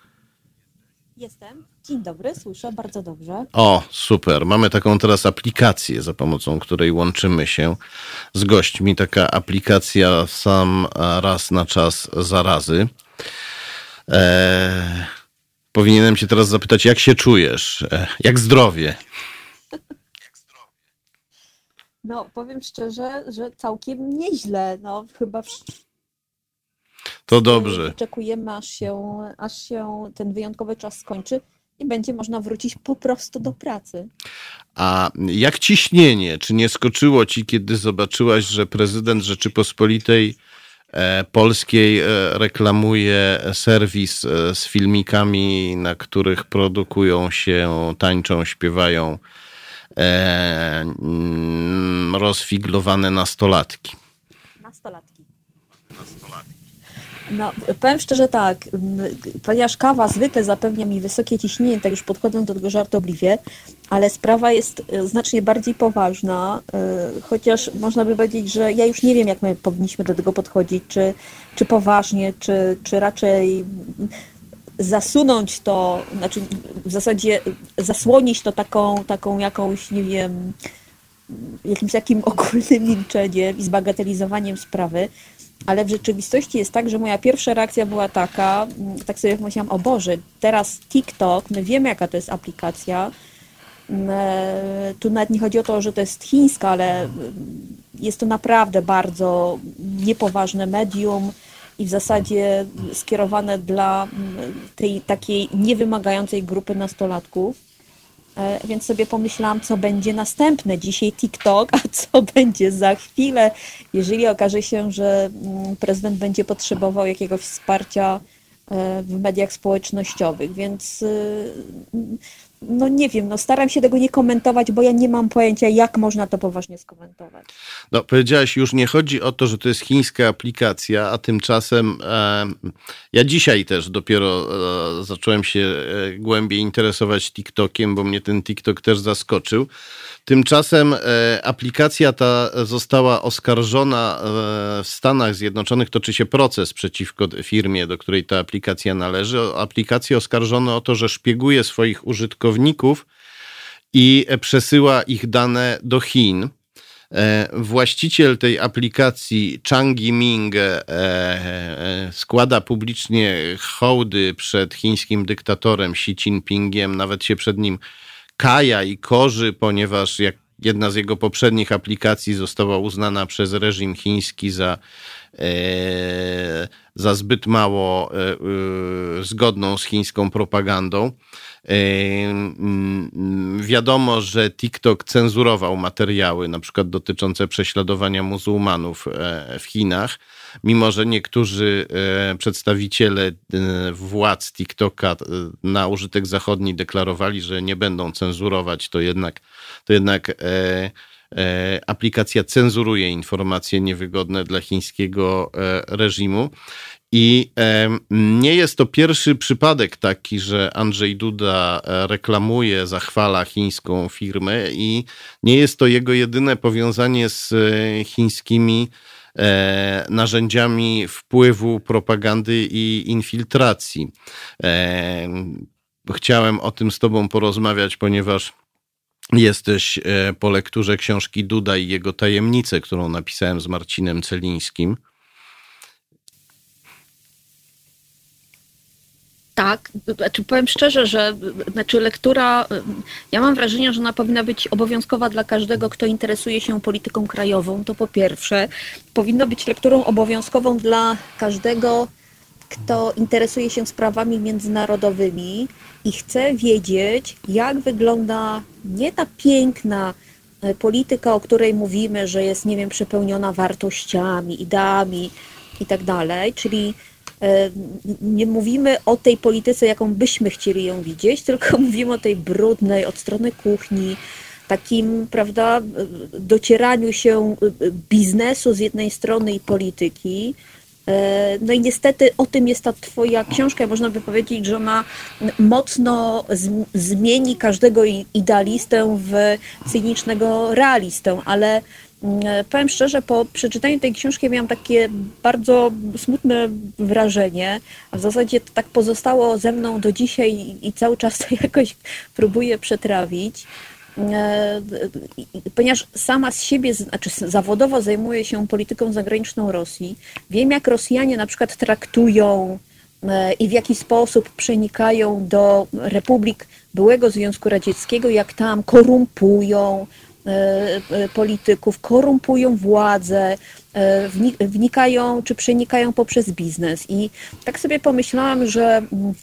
Jestem. Dzień dobry, słyszę bardzo dobrze. O, super. Mamy taką teraz aplikację, za pomocą której łączymy się z gośćmi. Taka aplikacja sam raz na czas zarazy. Eee, powinienem się teraz zapytać, jak się czujesz? Eee, jak zdrowie? No, powiem szczerze, że całkiem nieźle. No, chyba to dobrze. Oczekujemy, aż się, aż się ten wyjątkowy czas skończy i będzie można wrócić po prostu do pracy. A jak ciśnienie? Czy nie skoczyło ci, kiedy zobaczyłaś, że prezydent Rzeczypospolitej e, Polskiej e, reklamuje serwis e, z filmikami, na których produkują się, tańczą, śpiewają mm, rozfiglowane? Nastolatki. No, powiem szczerze tak, ponieważ kawa zwykle zapewnia mi wysokie ciśnienie, tak już podchodzę do tego żartobliwie, ale sprawa jest e, znacznie bardziej poważna, e, chociaż można by powiedzieć, że ja już nie wiem, jak my powinniśmy do tego podchodzić, czy, czy poważnie, czy, czy raczej zasunąć to, znaczy w zasadzie zasłonić to taką, taką jakąś, nie wiem, jakimś takim [LAUGHS] ogólnym milczeniem i zbagatelizowaniem sprawy, ale w rzeczywistości jest tak, że moja pierwsza reakcja była taka, mm, tak sobie pomyślałam, o Boże, teraz TikTok, my wiemy jaka to jest aplikacja, mm, e, tu nawet nie chodzi o to, że to jest chińska, ale mm, jest to naprawdę bardzo niepoważne medium i w zasadzie skierowane dla tej takiej niewymagającej grupy nastolatków. E, więc sobie pomyślałam, co będzie następne. Dzisiaj TikTok, a co [LAUGHS] będzie za chwilę, jeżeli okaże się, że mm, prezydent będzie potrzebował jakiegoś wsparcia e, w mediach społecznościowych. Więc y, no nie wiem, no staram się tego nie komentować, bo ja nie mam pojęcia, jak można to poważnie skomentować. No, powiedziałaś, już nie chodzi o to, że to jest chińska aplikacja, a tymczasem e, ja dzisiaj też dopiero e, zacząłem się e, głębiej interesować TikTokiem, bo mnie ten TikTok też zaskoczył. Tymczasem e, aplikacja ta została oskarżona e, w Stanach Zjednoczonych. Toczy się proces przeciwko firmie, do której ta aplikacja należy. Aplikację oskarżono o to, że szpieguje swoich użytkowników i przesyła ich dane do Chin. E, właściciel tej aplikacji, Chang Yiming, składa publicznie hołdy przed chińskim dyktatorem Xi Jinpingiem, nawet się przed nim kaja i korzy, ponieważ jak jedna z jego poprzednich aplikacji została uznana przez reżim chiński za, e, za zbyt mało e, e, zgodną z chińską propagandą. E, mm, wiadomo, że TikTok cenzurował materiały, na przykład dotyczące prześladowania muzułmanów e, w Chinach mimo że niektórzy e, przedstawiciele e, władz TikToka e, na użytek zachodni deklarowali, że nie będą cenzurować, to jednak, to jednak aplikacja cenzuruje informacje niewygodne dla chińskiego reżimu. I nie jest to pierwszy przypadek taki, że Andrzej Duda reklamuje, zachwala chińską firmę, i nie jest to jego jedyne powiązanie z chińskimi e, narzędziami wpływu, propagandy i infiltracji. E, chciałem o tym z Tobą porozmawiać, ponieważ jesteś e, po lekturze książki Duda i jego tajemnice, którą napisałem z Marcinem Celińskim. Tak, znaczy powiem szczerze, że znaczy lektura, ja mam wrażenie, że ona powinna być obowiązkowa dla każdego, kto interesuje się polityką krajową, to po pierwsze. Powinno być lekturą obowiązkową dla każdego, kto interesuje się sprawami międzynarodowymi i chce wiedzieć, jak wygląda nie ta piękna e, polityka, o której mówimy, że jest, nie wiem, przepełniona wartościami, ideami i tak dalej, czyli E, nie mówimy o tej polityce, jaką byśmy chcieli ją widzieć, [LAUGHS] tylko mówimy o tej brudnej, od strony kuchni, takim, prawda, docieraniu się biznesu z jednej strony i polityki. E, no i niestety o tym jest ta twoja książka. Można by powiedzieć, że ona mocno zmieni każdego idealistę w cynicznego realistę, ale E, powiem szczerze, po przeczytaniu tej książki miałam takie bardzo smutne wrażenie, w zasadzie to tak pozostało ze mną do dzisiaj i cały czas to [LAUGHS] jakoś próbuję przetrawić. E, ponieważ sama z siebie, znaczy zawodowo zajmuję się polityką zagraniczną Rosji, wiem jak Rosjanie na przykład traktują e, i w jaki sposób przenikają do republik byłego Związku Radzieckiego, jak tam korumpują, E, polityków, korumpują władzę, wnikają czy przenikają poprzez biznes. I tak sobie pomyślałam, że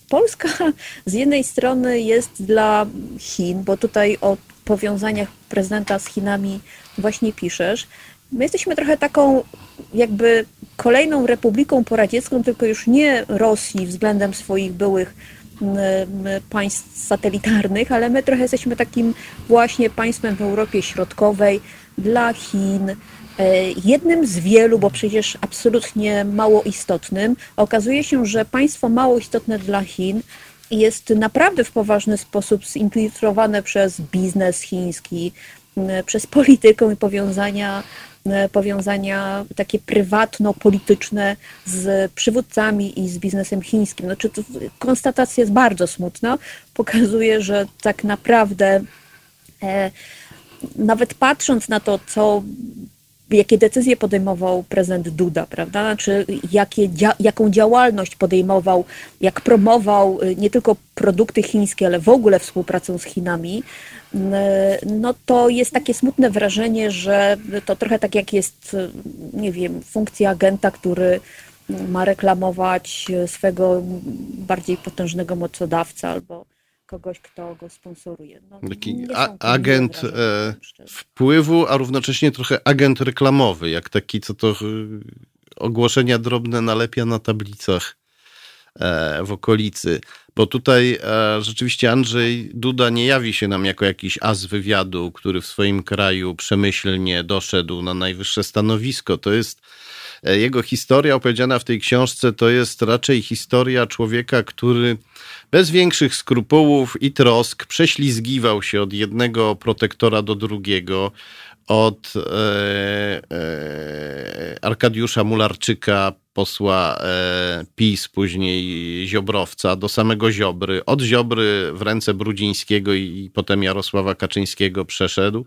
Polska [LAUGHS] z jednej strony jest dla Chin, bo tutaj o powiązaniach prezydenta z Chinami właśnie piszesz. My jesteśmy trochę taką jakby kolejną republiką poradziecką, tylko już nie Rosji względem swoich byłych państw satelitarnych, ale my trochę jesteśmy takim właśnie państwem w Europie Środkowej dla Chin, e, jednym z wielu, bo przecież absolutnie mało istotnym. Okazuje się, że państwo mało istotne dla Chin jest naprawdę w poważny sposób zinfiltrowane przez biznes chiński, przez politykę i powiązania powiązania takie prywatno-polityczne z przywódcami i z biznesem chińskim. Znaczy, to konstatacja jest bardzo smutna. Pokazuje, że tak naprawdę e, nawet patrząc na to, co jakie decyzje podejmował prezydent Duda, prawda? Znaczy, jakie, jaką działalność podejmował, jak promował y, nie tylko produkty chińskie, ale w ogóle współpracę z Chinami, y, no to jest takie smutne wrażenie, że to trochę tak jak jest, y, nie wiem, funkcja agenta, który ma reklamować swego bardziej potężnego mocodawcę albo kogoś, kto go sponsoruje. No, Taki a, agent e, wpływu, a równocześnie trochę agent reklamowy, jak taki, co to y, ogłoszenia drobne nalepia na tablicach e, w okolicy. Bo tutaj e, rzeczywiście Andrzej Duda nie jawi się nam jako jakiś as wywiadu, który w swoim kraju przemyślnie doszedł na najwyższe stanowisko. To jest e, jego historia opowiedziana w tej książce, to jest raczej historia człowieka, który bez większych skrupułów i trosk prześlizgiwał się od jednego protektora do drugiego, od e, e, Arkadiusza Mularczyka, posła e, PiS, później Ziobrowca, do samego Ziobry. Od Ziobry w ręce Brudzińskiego i, i potem Jarosława Kaczyńskiego przeszedł.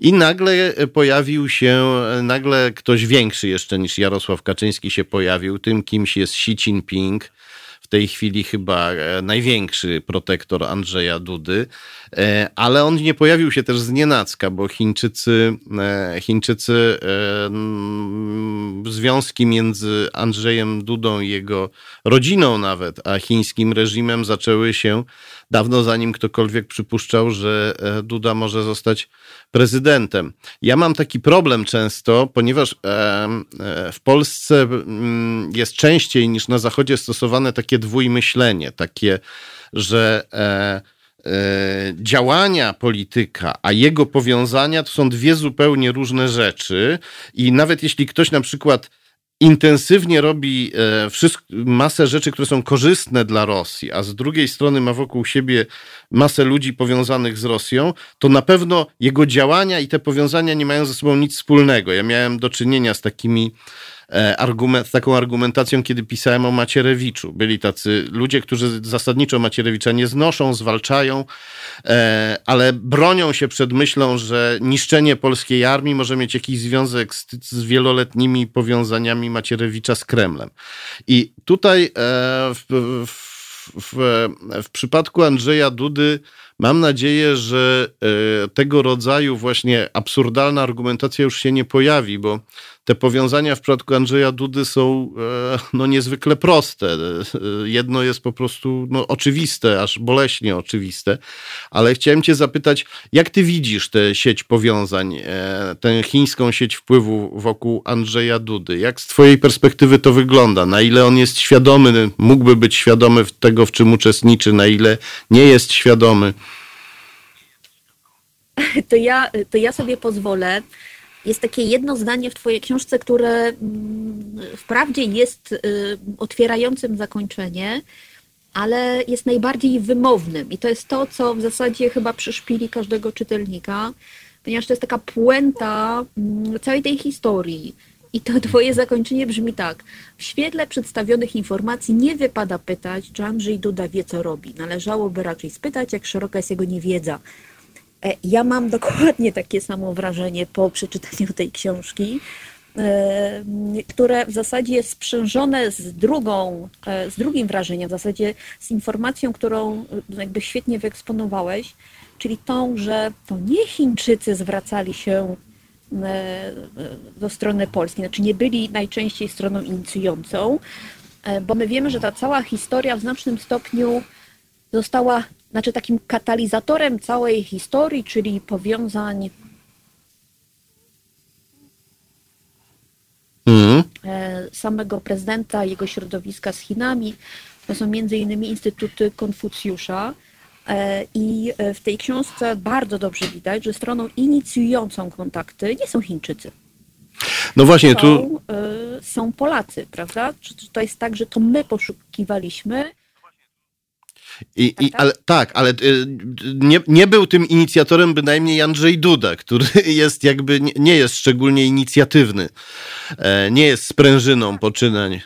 I nagle pojawił się, nagle ktoś większy jeszcze niż Jarosław Kaczyński się pojawił. Tym kimś jest Xi Jinping w tej chwili chyba e, największy protektor Andrzeja Dudy, E, ale on nie pojawił się też z nienacka, bo Chińczycy, e, Chińczycy e, związki między Andrzejem Dudą i jego rodziną nawet, a chińskim reżimem zaczęły się dawno zanim ktokolwiek przypuszczał, że e, Duda może zostać prezydentem. Ja mam taki problem często, ponieważ e, w Polsce mm, jest częściej niż na Zachodzie stosowane takie dwójmyślenie, takie, że e, działania polityka, a jego powiązania to są dwie zupełnie różne rzeczy. I nawet jeśli ktoś na przykład intensywnie robi e, masę rzeczy, które są korzystne dla Rosji, a z drugiej strony ma wokół siebie masę ludzi powiązanych z Rosją, to na pewno jego działania i te powiązania nie mają ze sobą nic wspólnego. Ja miałem do czynienia z takimi argument, z taką argumentacją, kiedy pisałem o Macierewiczu. Byli tacy ludzie, którzy zasadniczo Macierewicza nie znoszą, zwalczają, e, ale bronią się przed myślą, że niszczenie polskiej armii może mieć jakiś związek z, z wieloletnimi powiązaniami Macierewicza z Kremlem. I tutaj e, w, w, w, w przypadku Andrzeja Dudy mam nadzieję, że e, tego rodzaju właśnie absurdalna argumentacja już się nie pojawi, bo te powiązania w przypadku Andrzeja Dudy są e, no, niezwykle proste. E, Jedno jest po prostu no, oczywiste, aż boleśnie oczywiste, ale chciałem Cię zapytać, jak Ty widzisz tę sieć powiązań, tę chińską sieć wpływu wokół Andrzeja Dudy? Jak z Twojej perspektywy to wygląda? Na ile on jest świadomy, mógłby być świadomy tego, w czym uczestniczy, na ile nie jest świadomy? To ja, to ja sobie pozwolę. Jest takie jedno zdanie w Twojej książce, które mm, wprawdzie jest y, otwierającym zakończenie, ale jest najbardziej wymownym. I to jest to, co w zasadzie chyba przyszpili każdego czytelnika, ponieważ to jest taka puenta mm, całej tej historii. I to [LAUGHS] Twoje zakończenie brzmi tak. W świetle przedstawionych informacji nie wypada pytać, czy Andrzej Duda wie, co robi. Należałoby raczej spytać, jak szeroka jest jego niewiedza. E, Ja mam dokładnie takie samo wrażenie po przeczytaniu tej książki, e, które w zasadzie jest sprzężone z drugą, e, z drugim wrażeniem, w zasadzie z informacją, którą jakby świetnie wyeksponowałeś, czyli tą, że to nie Chińczycy zwracali się do strony Polski, znaczy nie byli najczęściej stroną inicjującą, bo my wiemy, że ta cała historia w znacznym stopniu została, znaczy takim katalizatorem całej historii, czyli powiązań Mhm. e, samego prezydenta, jego środowiska z Chinami. To są między innymi instytuty Konfucjusza. E, I e, w tej książce bardzo dobrze widać, że stroną inicjującą kontakty nie są Chińczycy. No właśnie, tu Są, e, są Polacy, prawda? Czy to jest tak, że to my poszukiwaliśmy I, i, tak? ale, tak, ale y, nie, nie był tym inicjatorem bynajmniej Andrzej Duda, który [LAUGHS] jest jakby nie, jest szczególnie inicjatywny, e, nie jest sprężyną poczynań.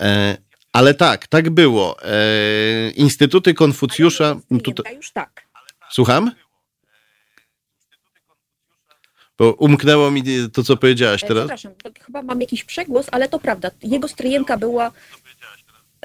E, ale tak, tak było. E, Instytuty Konfucjusza. Tutaj, już tak. słucham? Bo umknęło mi to, co powiedziałaś teraz. Przepraszam, chyba mam jakiś przegłos, ale to prawda. Jego stryjenka była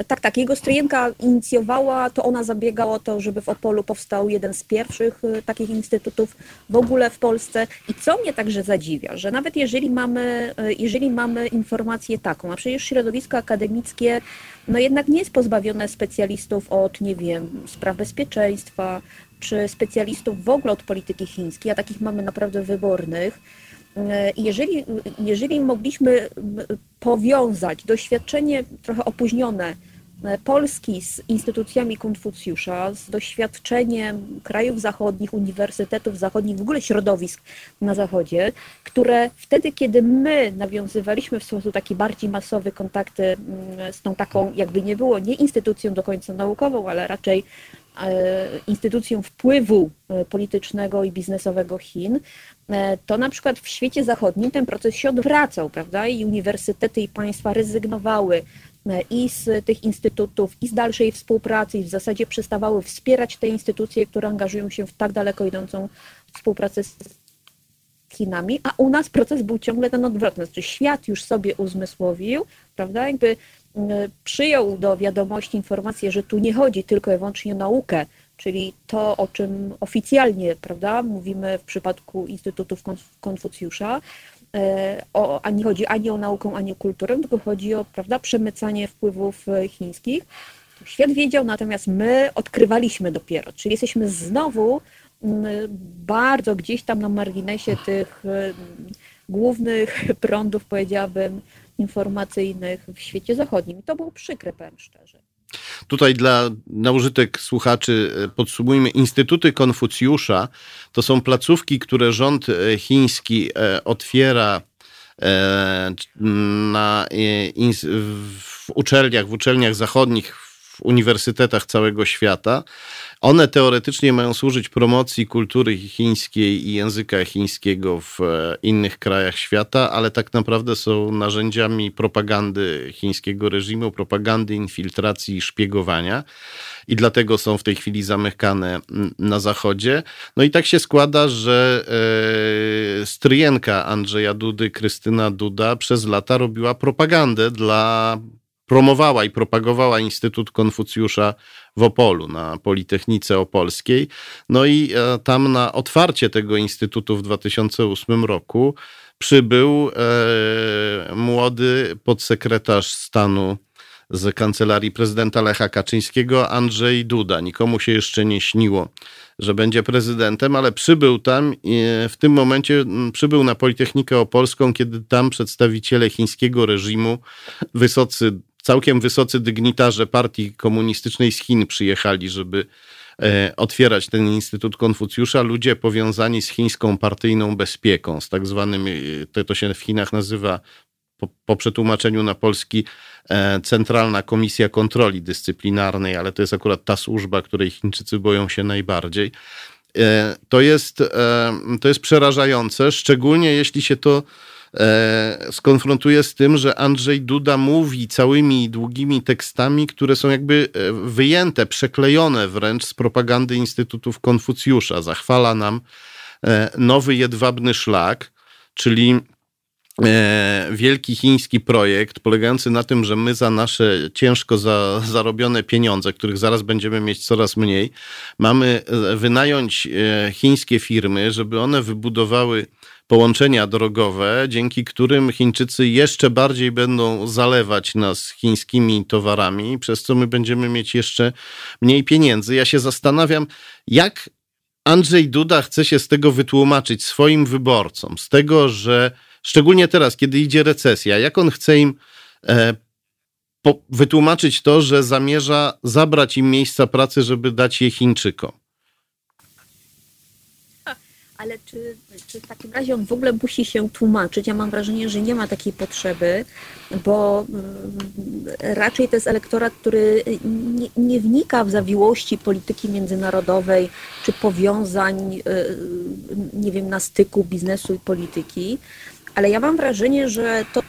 Tak, tak. Jego stryjenka inicjowała, to ona zabiegała o to, żeby w Opolu powstał jeden z pierwszych y, takich instytutów w ogóle w Polsce. I co mnie także zadziwia, że nawet jeżeli mamy, y, jeżeli mamy informację taką, a przecież środowisko akademickie no jednak nie jest pozbawione specjalistów od, nie wiem, spraw bezpieczeństwa, czy specjalistów w ogóle od polityki chińskiej, a takich mamy naprawdę wybornych. I jeżeli, jeżeli mogliśmy powiązać doświadczenie trochę opóźnione Polski z instytucjami Konfucjusza, z doświadczeniem krajów zachodnich, uniwersytetów zachodnich, w ogóle środowisk na Zachodzie, które wtedy, kiedy my nawiązywaliśmy w sposób taki bardziej masowy kontakty z tą taką, jakby nie było, nie instytucją do końca naukową, ale raczej e, instytucją wpływu e, politycznego i biznesowego Chin, e, to na przykład w świecie zachodnim ten proces się odwracał, prawda? I uniwersytety i państwa rezygnowały i z tych instytutów, i z dalszej współpracy, i w zasadzie przestawały wspierać te instytucje, które angażują się w tak daleko idącą współpracę z Chinami, a u nas proces był ciągle ten odwrotny. Znaczy świat już sobie uzmysłowił, prawda, jakby przyjął do wiadomości informację, że tu nie chodzi tylko i wyłącznie o naukę, czyli to, o czym oficjalnie, prawda, mówimy w przypadku Instytutów Konfucjusza, E, o, a nie chodzi ani o naukę, ani o kulturę, tylko chodzi o prawda, przemycanie wpływów e, chińskich. Świat wiedział, natomiast my odkrywaliśmy dopiero, czyli jesteśmy znowu bardzo gdzieś tam na marginesie tych głównych prądów, powiedziałabym, informacyjnych w świecie zachodnim. I to było przykre, powiem szczerze. Tutaj dla na użytek słuchaczy e, podsumujmy. Instytuty Konfucjusza to są placówki, które rząd e, chiński e, otwiera na, w uczelniach, w uczelniach zachodnich, w uniwersytetach całego świata. One teoretycznie mają służyć promocji kultury chińskiej i języka chińskiego w e, innych krajach świata, ale tak naprawdę są narzędziami propagandy chińskiego reżimu, propagandy infiltracji i szpiegowania. I dlatego są w tej chwili zamykane na zachodzie. No i tak się składa, że e, stryjenka Andrzeja Dudy, Krystyna Duda, przez lata robiła propagandę dla promowała i propagowała Instytut Konfucjusza w Opolu na Politechnice Opolskiej. No i e, tam na otwarcie tego instytutu w 2008 roku przybył e, młody podsekretarz stanu z kancelarii prezydenta Lecha Kaczyńskiego, Andrzej Duda. Nikomu się jeszcze nie śniło, że będzie prezydentem, ale przybył tam i w tym momencie przybył na Politechnikę Opolską, kiedy tam przedstawiciele chińskiego reżimu, wysocy całkiem wysocy dygnitarze partii komunistycznej z Chin przyjechali, żeby e, otwierać ten Instytut Konfucjusza, ludzie powiązani z chińską partyjną bezpieką, z tak zwanym, e, to, to się w Chinach nazywa po, po przetłumaczeniu na polski e, Centralna Komisja Kontroli Dyscyplinarnej, ale to jest akurat ta służba, której Chińczycy boją się najbardziej. To jest, to jest przerażające, szczególnie jeśli się to skonfrontuje z tym, że Andrzej Duda mówi całymi długimi tekstami, które są jakby e, wyjęte, przeklejone wręcz z propagandy Instytutów Konfucjusza. Zachwala nam e, nowy jedwabny szlak, czyli e, wielki chiński projekt polegający na tym, że my za nasze ciężko za, zarobione pieniądze, których zaraz będziemy mieć coraz mniej, mamy e, wynająć chińskie firmy, żeby one wybudowały połączenia drogowe, dzięki którym Chińczycy jeszcze bardziej będą zalewać nas chińskimi towarami, przez co my będziemy mieć jeszcze mniej pieniędzy. Ja się zastanawiam, jak Andrzej Duda chce się z tego wytłumaczyć swoim wyborcom, z tego, że szczególnie teraz, kiedy idzie recesja, jak on chce im e, po, wytłumaczyć to, że zamierza zabrać im miejsca pracy, żeby dać je Chińczykom ale czy, czy w takim razie on w ogóle musi się tłumaczyć? Ja mam wrażenie, że nie ma takiej potrzeby, bo mm, raczej to jest elektorat, który nie, nie wnika w zawiłości polityki międzynarodowej czy powiązań, y, nie wiem, na styku biznesu i polityki, ale ja mam wrażenie, że to,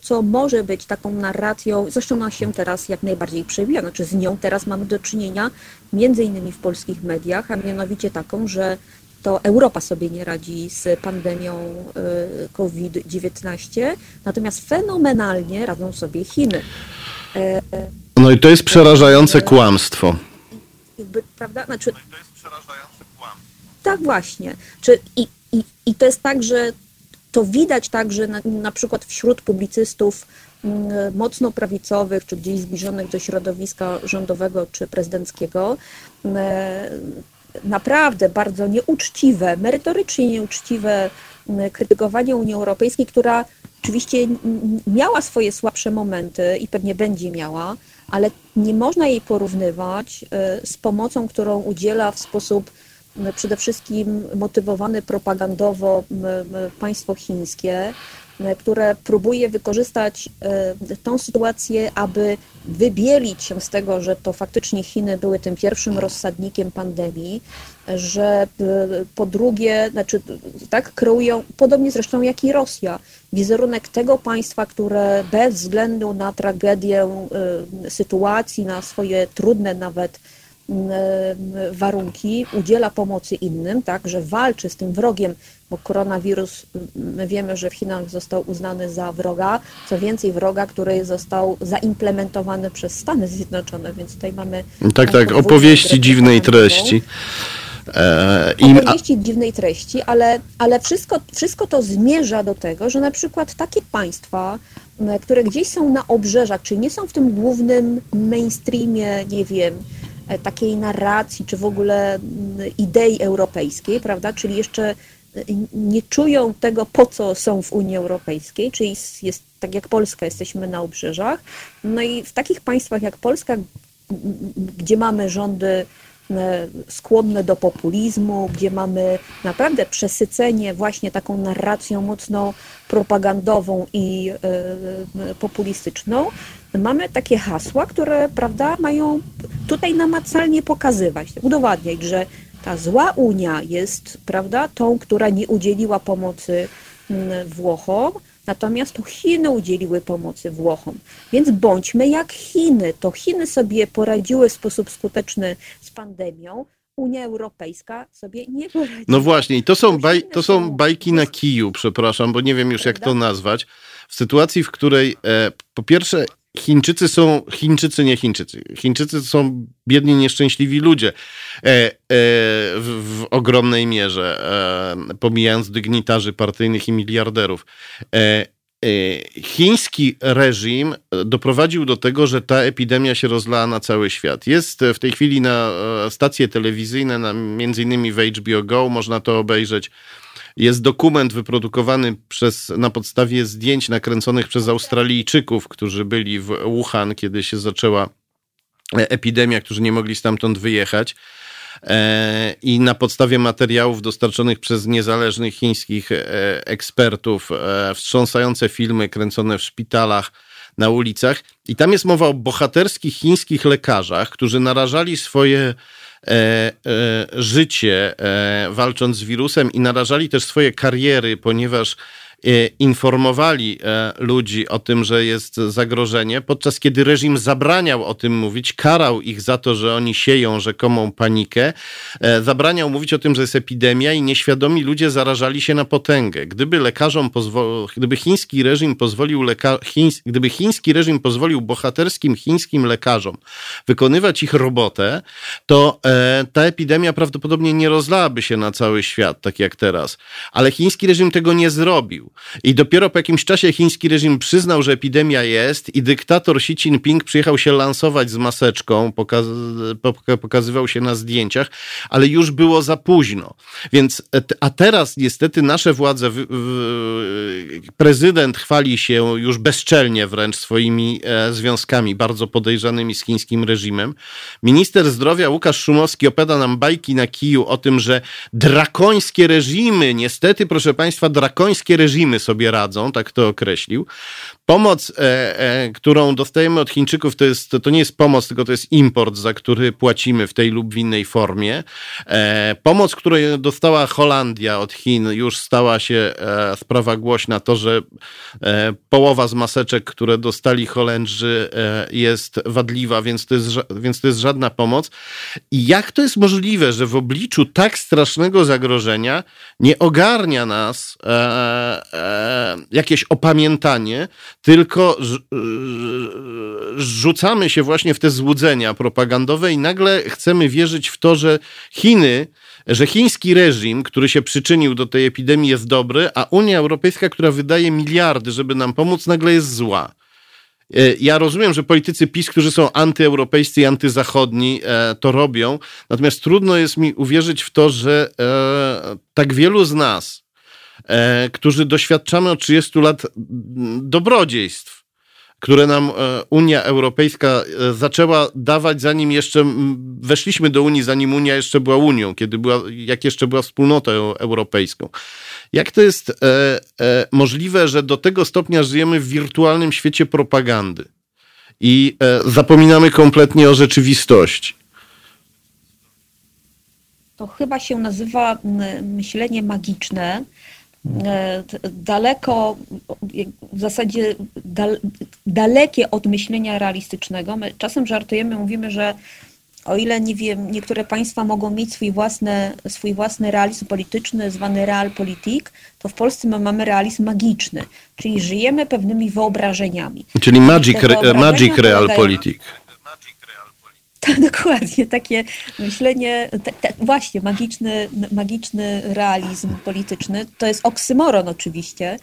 co może być taką narracją, zresztą ona się teraz jak najbardziej przewija, znaczy z nią teraz mamy do czynienia między innymi w polskich mediach, a mianowicie taką, że to Europa sobie nie radzi z pandemią y, COVID-19, natomiast fenomenalnie radzą sobie Chiny. No i to jest przerażające kłamstwo. Jakby, prawda? Znaczy, tak właśnie. Czy, i, i, I to jest tak, że to widać także na, na przykład wśród publicystów mm, mocno prawicowych, czy gdzieś zbliżonych do środowiska rządowego czy prezydenckiego, mm, naprawdę bardzo nieuczciwe, merytorycznie nieuczciwe mm, krytykowanie Unii Europejskiej, która oczywiście miała swoje słabsze momenty i pewnie będzie miała, ale nie można jej porównywać y, z pomocą, którą udziela w sposób przede wszystkim motywowany propagandowo państwo chińskie, które próbuje wykorzystać e, tą sytuację, aby wybielić się z tego, że to faktycznie Chiny były tym pierwszym rozsadnikiem pandemii, że e, po drugie, znaczy tak kreują, podobnie zresztą jak i Rosja, wizerunek tego państwa, które bez względu na tragedię e, sytuacji, na swoje trudne nawet warunki, udziela pomocy innym, tak, że walczy z tym wrogiem, bo koronawirus, my wiemy, że w Chinach został uznany za wroga, co więcej wroga, który został zaimplementowany przez Stany Zjednoczone, więc tutaj mamy... Tak, tak, opowieści dziwnej treści. E, im... Opowieści dziwnej treści, ale, ale wszystko, wszystko to zmierza do tego, że na przykład takie państwa, które gdzieś są na obrzeżach, czyli nie są w tym głównym mainstreamie, nie wiem, takiej narracji, czy w ogóle mm, idei europejskiej, prawda? Czyli jeszcze e, nie czują tego, po co są w Unii Europejskiej, czyli jest tak jak Polska, jesteśmy na obrzeżach. No i w takich państwach jak Polska, gdzie mamy rządy e, skłonne do populizmu, gdzie mamy naprawdę przesycenie właśnie taką narracją mocno propagandową i populistyczną, mamy takie hasła, które prawda, mają tutaj namacalnie pokazywać, udowadniać, że ta zła Unia jest prawda, tą, która nie udzieliła pomocy mm, Włochom, natomiast to Chiny udzieliły pomocy Włochom. Więc bądźmy jak Chiny. To Chiny sobie poradziły w sposób skuteczny z pandemią, Unia Europejska sobie nie poradzi. No właśnie, i to są, baj, to są bajki na kiju, przepraszam, bo nie wiem już jak to nazwać. W sytuacji, w której e, po pierwsze Chińczycy są, Chińczycy nie Chińczycy. Chińczycy są biedni, nieszczęśliwi ludzie e, e, w, ogromnej mierze, e, pomijając dygnitarzy partyjnych i miliarderów. Chiński reżim doprowadził do tego, że ta epidemia się rozlała na cały świat. Jest w tej chwili na stacje telewizyjne, na, między innymi w HBO Go, można to obejrzeć jest dokument wyprodukowany przez, na podstawie zdjęć nakręconych przez Australijczyków, którzy byli w Wuhan, kiedy się zaczęła epidemia, którzy nie mogli stamtąd wyjechać. E, I na podstawie materiałów dostarczonych przez niezależnych chińskich e, ekspertów, e, wstrząsające filmy kręcone w szpitalach, na ulicach. I tam jest mowa o bohaterskich chińskich lekarzach, którzy narażali swoje E, e, życie e, walcząc z wirusem i narażali też swoje kariery, ponieważ informowali ludzi o tym, że jest zagrożenie, podczas kiedy reżim zabraniał o tym mówić, karał ich za to, że oni sieją rzekomą panikę, zabraniał mówić o tym, że jest epidemia i nieświadomi ludzie zarażali się na potęgę. Gdyby lekarzom pozwolił, gdyby chiński reżim pozwolił leka... Chińs... gdyby chiński reżim pozwolił bohaterskim chińskim lekarzom wykonywać ich robotę, to E, ta epidemia prawdopodobnie nie rozlałaby się na cały świat, tak jak teraz. Ale chiński reżim tego nie zrobił. I dopiero po jakimś czasie chiński reżim przyznał, że epidemia jest i dyktator Xi Jinping przyjechał się lansować z maseczką, pokaz pokazywał się na zdjęciach, ale już było za późno. Więc, e, a teraz niestety nasze władze, prezydent chwali się już bezczelnie wręcz swoimi e, związkami bardzo podejrzanymi z chińskim reżimem. Minister zdrowia Łukasz Szumowski opowiada nam bajki na kiju o tym, że drakońskie reżimy, niestety, proszę Państwa, drakońskie reżimy sobie radzą, tak to określił. Pomoc, e, e, którą dostajemy od Chińczyków, to, jest, to, to nie jest pomoc, tylko to jest import, za który płacimy w tej lub w innej formie. E, pomoc, którą dostała Holandia od Chin, już stała się e, sprawa głośna, to, że e, połowa z maseczek, które dostali Holendrzy, e, jest wadliwa, więc to jest, więc to jest żadna pomoc. I jak to jest możliwe, że w obliczu tak strasznego zagrożenia nie ogarnia nas jakieś opamiętanie, tylko rzucamy się właśnie w te złudzenia propagandowe i nagle chcemy wierzyć w to, że Chiny że chiński reżim, który się przyczynił do tej epidemii, jest dobry, a Unia Europejska, która wydaje miliardy, żeby nam pomóc, nagle jest zła. E, ja rozumiem, że politycy PiS, którzy są antyeuropejscy i antyzachodni, e, to robią, natomiast trudno jest mi uwierzyć w to, że e, tak wielu z nas, którzy doświadczamy od 30 lat dobrodziejstw, które nam e, Unia Europejska e, zaczęła dawać, zanim jeszcze weszliśmy do Unii, zanim Unia jeszcze była Unią, kiedy była, jak jeszcze była wspólnotą europejską. Jak to jest e, e, możliwe, że do tego stopnia żyjemy w wirtualnym świecie propagandy i e, zapominamy kompletnie o rzeczywistości? To chyba się nazywa myślenie magiczne E, daleko, w zasadzie dal, dalekie od myślenia realistycznego. My czasem żartujemy, mówimy, że o ile nie wiem, niektóre państwa mogą mieć swój własny, swój własny realizm polityczny, zwany realpolitik, to w Polsce my mamy realizm magiczny, czyli żyjemy pewnymi wyobrażeniami. Czyli magic, magic realpolitik. [LAUGHS] Tak, dokładnie, takie myślenie, właśnie magiczny, magiczny realizm polityczny, to jest oksymoron oczywiście,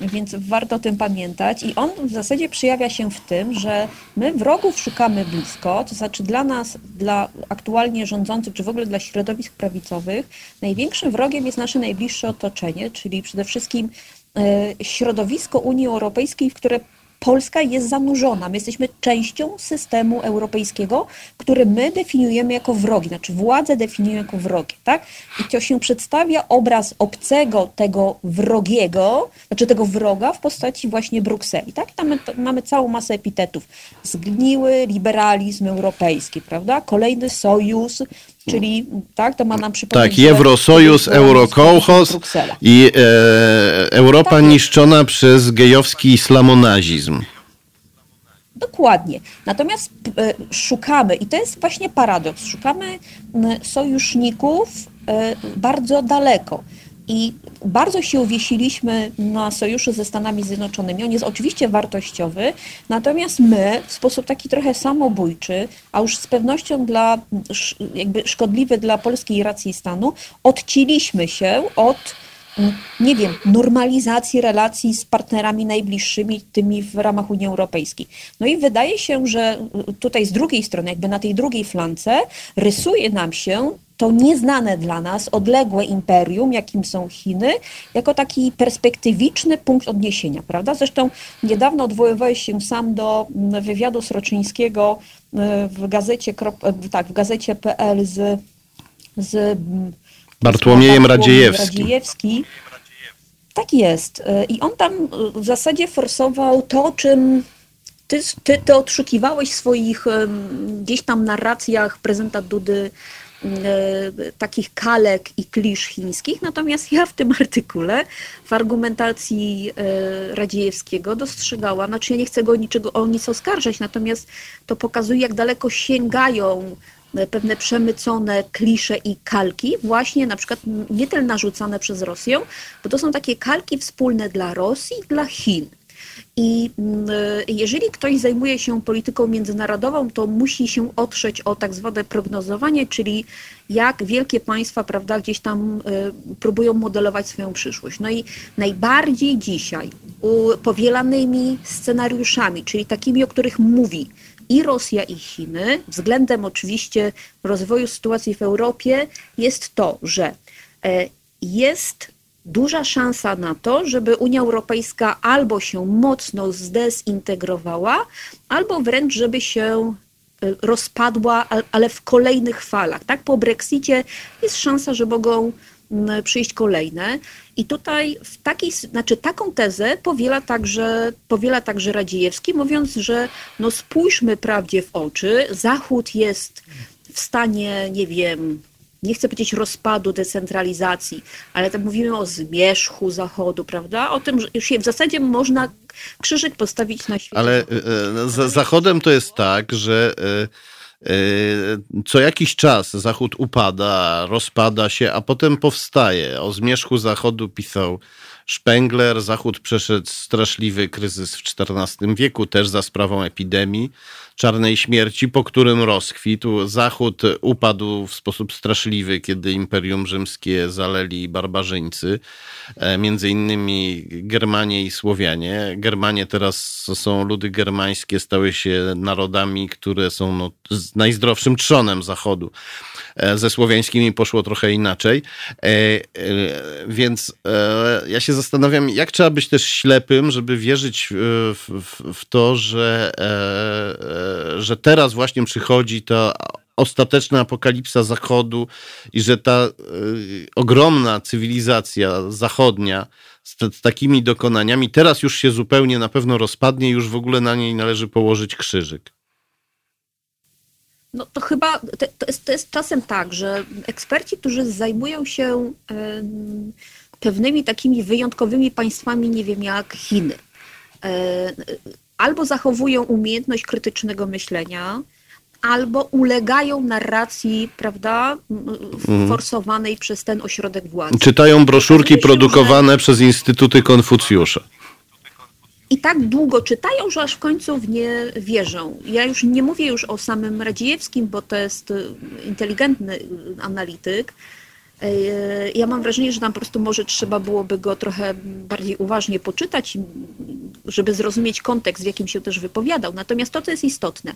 więc warto o tym pamiętać. I on w zasadzie przejawia się w tym, że my wrogów szukamy blisko, to znaczy dla nas, dla aktualnie rządzących, czy w ogóle dla środowisk prawicowych, największym wrogiem jest nasze najbliższe otoczenie, czyli przede wszystkim e, środowisko Unii Europejskiej, w które Polska jest zanurzona. My jesteśmy częścią systemu europejskiego, który my definiujemy jako wrogi, znaczy władze definiują jako wrogie, tak? I to się przedstawia obraz obcego, tego wrogiego, znaczy tego wroga w postaci właśnie Brukseli, tak? I tam mamy całą masę epitetów. Zgniły liberalizm europejski, prawda? Kolejny sojusz, czyli tak, to ma nam przypomnieć... Tak, Eurosojus, Eurokołchos i e, Europa tak niszczona przez gejowski islamonazizm. Dokładnie. Natomiast e, szukamy, i to jest właśnie paradoks, szukamy sojuszników e, bardzo daleko. I bardzo się uwiesiliśmy na sojuszu ze Stanami Zjednoczonymi. On jest oczywiście wartościowy, natomiast my w sposób taki trochę samobójczy, a już z pewnością dla, jakby szkodliwy dla polskiej racji stanu, odciliśmy się od nie wiem, normalizacji relacji z partnerami najbliższymi, tymi w ramach Unii Europejskiej. No i wydaje się, że tutaj z drugiej strony, jakby na tej drugiej flance, rysuje nam się to nieznane dla nas, odległe imperium, jakim są Chiny, jako taki perspektywiczny punkt odniesienia, prawda? Zresztą niedawno odwoływałeś się sam do mm, wywiadu Sroczyńskiego y, w gazecie, y, tak, w gazecie PL z, z mm, Bartłomiejem Radziejewskim. Radziejewski. Tak jest. Y, I on tam w zasadzie forsował to, czym ty, ty, ty odszukiwałeś w swoich gdzieś tam narracjach prezenta Dudy E, takich kalek i klisz chińskich, natomiast ja w tym artykule w argumentacji Radziejewskiego dostrzegałam, znaczy ja nie chcę go niczego o nic oskarżać, natomiast to pokazuje, jak daleko sięgają pewne przemycone klisze i kalki, właśnie na przykład nie te narzucane przez Rosję, bo to są takie kalki wspólne dla Rosji dla Chin. I mm, jeżeli ktoś zajmuje się polityką międzynarodową, to musi się otrzeć o tak zwane prognozowanie, czyli jak wielkie państwa, prawda, gdzieś tam y, próbują modelować swoją przyszłość. No i najbardziej dzisiaj powielanymi scenariuszami, czyli takimi, o których mówi i Rosja, i Chiny, względem oczywiście rozwoju sytuacji w Europie, jest to, że e, jest duża szansa na to, żeby Unia Europejska albo się mocno zdezintegrowała, albo wręcz, żeby się y, rozpadła, ale w kolejnych falach. Tak, po Brexicie jest szansa, że mogą przyjść kolejne. I tutaj w znaczy taką tezę powiela także, powiela także Radziejewski, mówiąc, że no spójrzmy prawdzie w oczy, Zachód jest w stanie, nie wiem, nie chcę powiedzieć rozpadu, decentralizacji, ale tak mówimy o zmierzchu Zachodu, prawda? O tym, że już w zasadzie można krzyżyk postawić na świecie. Ale e, za Zachodem to jest tak, że e, e, co jakiś czas Zachód upada, rozpada się, a potem powstaje. O zmierzchu Zachodu pisał Spengler. Zachód przeszedł straszliwy kryzys w XIV wieku, też za sprawą epidemii czarnej śmierci, po którym rozkwitł. Zachód upadł w sposób straszliwy, kiedy Imperium Rzymskie zaleli barbarzyńcy, e, między innymi Germanie i Słowianie. Germanie teraz są ludy germańskie, stały się narodami, które są no, najzdrowszym trzonem Zachodu. E, ze słowiańskimi poszło trochę inaczej. E, więc ja się zastanawiam, jak trzeba być też ślepym, żeby wierzyć w, w, w to, że że teraz właśnie przychodzi ta ostateczna apokalipsa Zachodu i że ta y, ogromna cywilizacja zachodnia z, z, takimi dokonaniami teraz już się zupełnie na pewno rozpadnie, już w ogóle na niej należy położyć krzyżyk. No to chyba to, to, jest, to jest czasem tak, że eksperci, którzy zajmują się pewnymi takimi wyjątkowymi państwami, nie wiem jak Chiny, y, albo zachowują umiejętność krytycznego myślenia, albo ulegają narracji, prawda, mhm. forsowanej przez ten ośrodek władzy. Czytają broszurki produkowane że... przez Instytuty Konfucjusza. I tak długo czytają, że aż w końcu w nie wierzą. Ja już nie mówię już o samym Radziejewskim, bo to jest inteligentny analityk, E, ja mam wrażenie, że tam po prostu może trzeba byłoby go trochę bardziej uważnie poczytać, żeby zrozumieć kontekst, w jakim się też wypowiadał. Natomiast to, co jest istotne,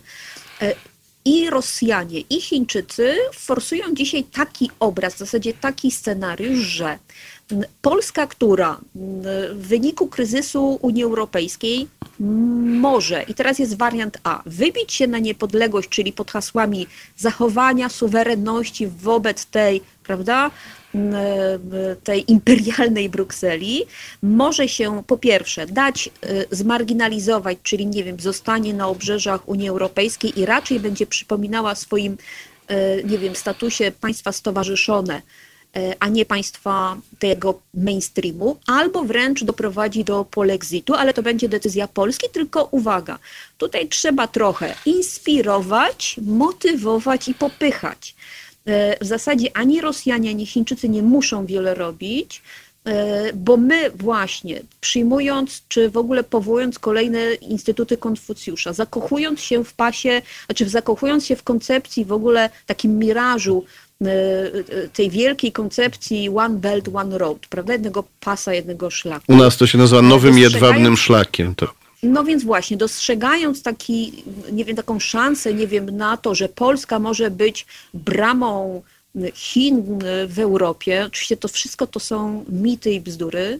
i Rosjanie, i Chińczycy forsują dzisiaj taki obraz, w zasadzie taki scenariusz, że Polska, która w wyniku kryzysu Unii Europejskiej może, i teraz jest wariant A, wybić się na niepodległość, czyli pod hasłami zachowania suwerenności wobec tej, prawda, tej imperialnej Brukseli, może się po pierwsze dać y, zmarginalizować, czyli nie wiem, zostanie na obrzeżach Unii Europejskiej i raczej będzie przypominała swoim, y, nie wiem, statusie państwa stowarzyszone, a nie państwa tego mainstreamu, albo wręcz doprowadzi do polexitu, ale to będzie decyzja Polski, tylko uwaga, tutaj trzeba trochę inspirować, motywować i popychać. E, w zasadzie ani Rosjanie, ani Chińczycy nie muszą wiele robić, e, bo my właśnie przyjmując, czy w ogóle powołując kolejne instytuty Konfucjusza, zakochując się w pasie, znaczy zakochując się w koncepcji w ogóle takim mirażu E, e, tej wielkiej koncepcji One Belt, One Road, prawda? Jednego pasa, jednego szlaku. U nas to się nazywa nowym jedwabnym szlakiem. To. No więc właśnie, dostrzegając taki, nie wiem, taką szansę, nie wiem, na to, że Polska może być bramą Chin w Europie, oczywiście to wszystko to są mity i bzdury,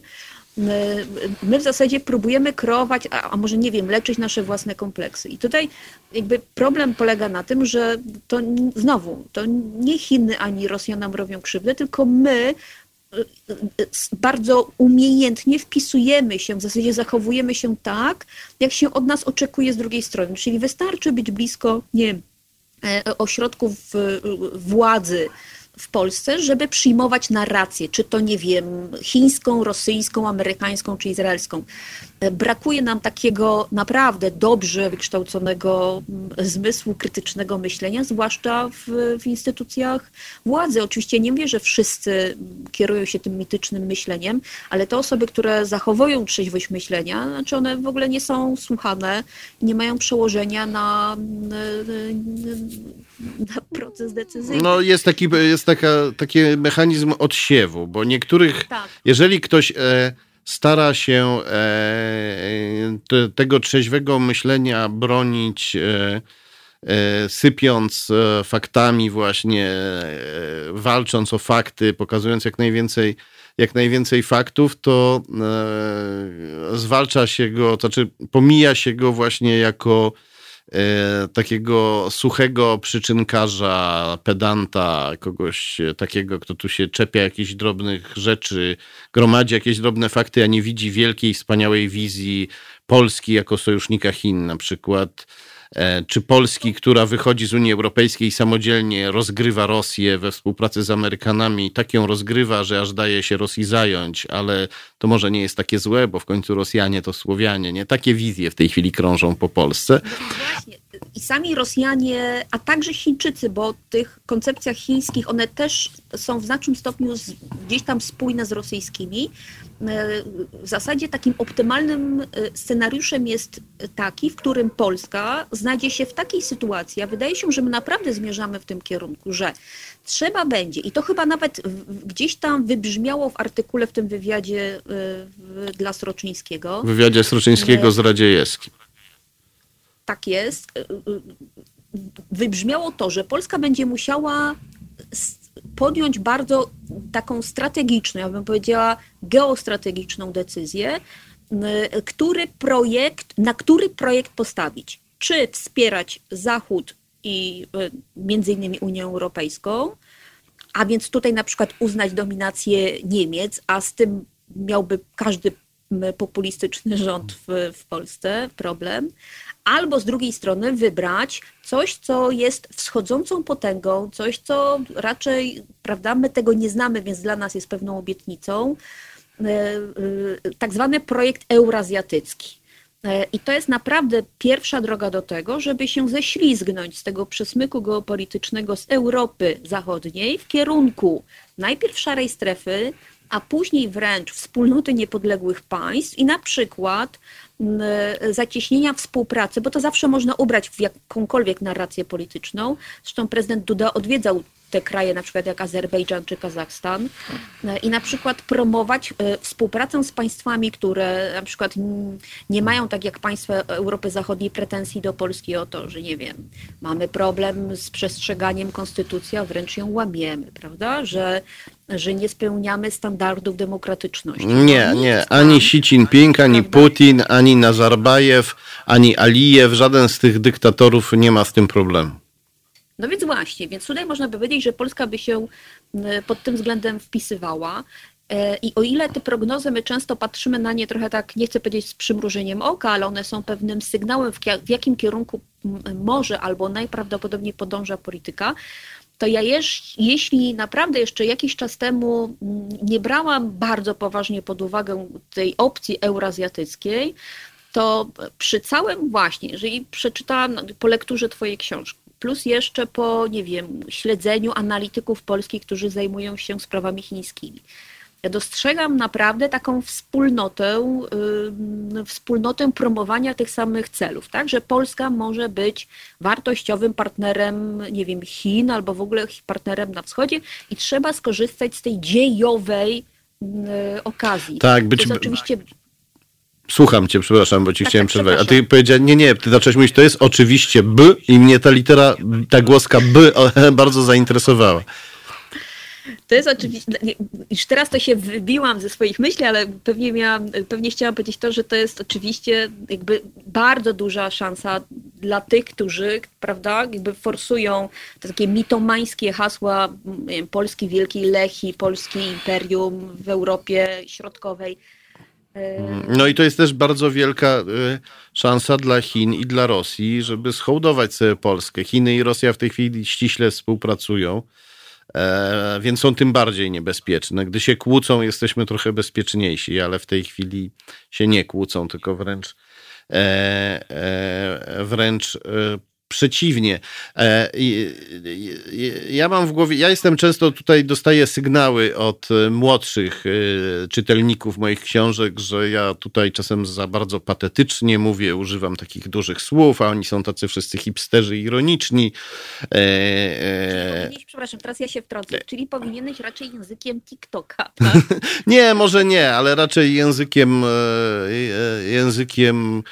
my w zasadzie próbujemy kreować, a, a, może nie wiem, leczyć nasze własne kompleksy. I tutaj jakby problem polega na tym, że to znowu, to nie Chiny ani Rosja nam robią krzywdę, tylko my y, y, bardzo umiejętnie wpisujemy się, w zasadzie zachowujemy się tak, jak się od nas oczekuje z drugiej strony. Czyli wystarczy być blisko, nie wiem, e, ośrodków władzy, w Polsce, żeby przyjmować narrację, czy to nie wiem, chińską, rosyjską, amerykańską czy izraelską. E, brakuje nam takiego naprawdę dobrze wykształconego mm, zmysłu krytycznego myślenia, zwłaszcza w, w instytucjach władzy. Oczywiście nie mówię, że wszyscy kierują się tym mitycznym myśleniem, ale te osoby, które zachowują trzeźwość myślenia, znaczy one w ogóle nie są słuchane, nie mają przełożenia na, na, na proces decyzyjny. No jest taki, jest taka, taki mechanizm odsiewu, bo niektórych, tak. jeżeli ktoś... E, stara się e, te, tego trzeźwego myślenia bronić, e, e, sypiąc e, faktami, właśnie e, walcząc o fakty, pokazując jak najwięcej, jak najwięcej faktów, to zwalcza się go, to znaczy pomija się go właśnie jako takiego suchego przyczynkarza, pedanta, kogoś takiego, kto tu się czepia jakichś drobnych rzeczy, gromadzi jakieś drobne fakty, a nie widzi wielkiej, wspaniałej wizji Polski jako sojusznika Chin. Na przykład E, czy Polski, która wychodzi z Unii Europejskiej i samodzielnie rozgrywa Rosję we współpracy z Amerykanami, tak ją rozgrywa, że aż daje się Rosji zająć, ale to może nie jest takie złe, bo w końcu Rosjanie to Słowianie, nie? Takie wizje w tej chwili krążą po Polsce. No właśnie, i sami Rosjanie, a także Chińczycy, bo w tych koncepcjach chińskich one też są w znacznym stopniu z, gdzieś tam spójne z rosyjskimi. E, w zasadzie takim optymalnym e, scenariuszem jest taki, w którym Polska znajdzie się w takiej sytuacji, a wydaje się, że my naprawdę zmierzamy w tym kierunku, że trzeba będzie, i to chyba nawet gdzieś tam wybrzmiało w artykule w tym wywiadzie e, dla Sroczyńskiego. W wywiadzie Sroczyńskiego z Radziejewskim tak jest, y, y, wybrzmiało to, że Polska będzie musiała podjąć bardzo taką strategiczną, ja bym powiedziała geostrategiczną decyzję, y, który projekt, na który projekt postawić. Czy wspierać Zachód i między innymi Unię Europejską, a więc tutaj na przykład uznać dominację Niemiec, a z tym miałby każdy populistyczny rząd w, w Polsce problem, albo z drugiej strony wybrać coś, co jest wschodzącą potęgą, coś, co raczej, prawda, my tego nie znamy, więc dla nas jest pewną obietnicą, e, e, tak zwany projekt eurazjatycki. E, I to jest naprawdę pierwsza droga do tego, żeby się ześlizgnąć z tego przesmyku geopolitycznego z Europy Zachodniej w kierunku najpierw szarej strefy, a później wręcz wspólnoty niepodległych państw i na przykład zacieśnienia współpracy, bo to zawsze można ubrać w jakąkolwiek narrację polityczną. Zresztą prezydent Duda odwiedzał te kraje, na przykład jak Azerbejdżan czy Kazachstan, e, i na przykład promować e, współpracę z państwami, które na przykład nie mają, tak jak państwa Europy Zachodniej, pretensji do Polski o to, że nie wiem, mamy problem z przestrzeganiem konstytucji, a wręcz ją łamiemy, prawda? Że że nie spełniamy standardów demokratyczności. Nie, nie. Ani Xi Jinping, ani Putin, ani Nazarbajew, ani Alijew, żaden z tych dyktatorów nie ma z tym problemu. No więc właśnie, więc tutaj można by powiedzieć, że Polska by się pod tym względem wpisywała. E, I o ile te prognozy, my często patrzymy na nie trochę tak, nie chcę powiedzieć z przymrużeniem oka, ale one są pewnym sygnałem, w jakim kierunku może albo najprawdopodobniej podąża polityka, to ja jeż, jeśli naprawdę jeszcze jakiś czas temu nie brałam bardzo poważnie pod uwagę tej opcji eurazjatyckiej, to przy całym właśnie, jeżeli przeczytałam po lekturze Twojej książki, plus jeszcze po, nie wiem, śledzeniu analityków polskich, którzy zajmują się sprawami chińskimi. Ja dostrzegam naprawdę taką wspólnotę, wspólnotę promowania tych samych celów, tak? że Polska może być wartościowym partnerem, nie wiem, Chin albo w ogóle partnerem na wschodzie i trzeba skorzystać z tej dziejowej okazji. Tak, być, to jest oczywiście Słucham cię, przepraszam, bo ci tak, chciałem tak, przerwać. A ty powiedziałeś, nie, nie, ty zacząłeś mówić, to jest oczywiście B i mnie ta litera, ta głoska B [LAUGHS] bardzo zainteresowała. To jest oczywiście, już teraz to się wybiłam ze swoich myśli, ale pewnie miałam, pewnie chciałam powiedzieć to, że to jest oczywiście jakby bardzo duża szansa dla tych, którzy, prawda, jakby forsują te takie mitomańskie hasła Polski Wielkiej Lechi, Polski Imperium w Europie Środkowej no i to jest też bardzo wielka y, szansa dla Chin i dla Rosji, żeby schołdować sobie Polskę. Chiny i Rosja w tej chwili ściśle współpracują, e, więc są tym bardziej niebezpieczne. Gdy się kłócą, jesteśmy trochę bezpieczniejsi, ale w tej chwili się nie kłócą, tylko wręcz e, e, wręcz przeciwnie. E, ja mam w głowie, ja jestem często tutaj, dostaję sygnały od e, młodszych e, czytelników moich książek, że ja tutaj czasem za bardzo patetycznie mówię, używam takich dużych słów, a oni są tacy wszyscy hipsterzy ironiczni. Czyli przepraszam, teraz ja się wtrącę, czyli powinieneś raczej językiem TikToka, [LAUGHS] tak? nie, może nie, ale raczej językiem językiem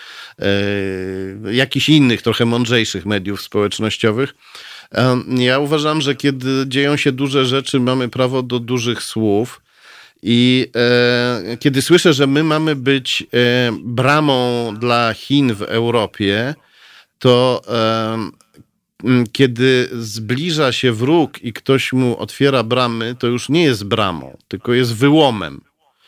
jakichś innych, trochę mądrzejszych mediów społecznościowych. Ja uważam, że kiedy dzieją się duże rzeczy, mamy prawo do dużych słów. I e, kiedy słyszę, że my mamy być e, bramą dla Chin w Europie, to e, kiedy zbliża się wróg i ktoś mu otwiera bramy, to już nie jest bramą, tylko jest wyłomem.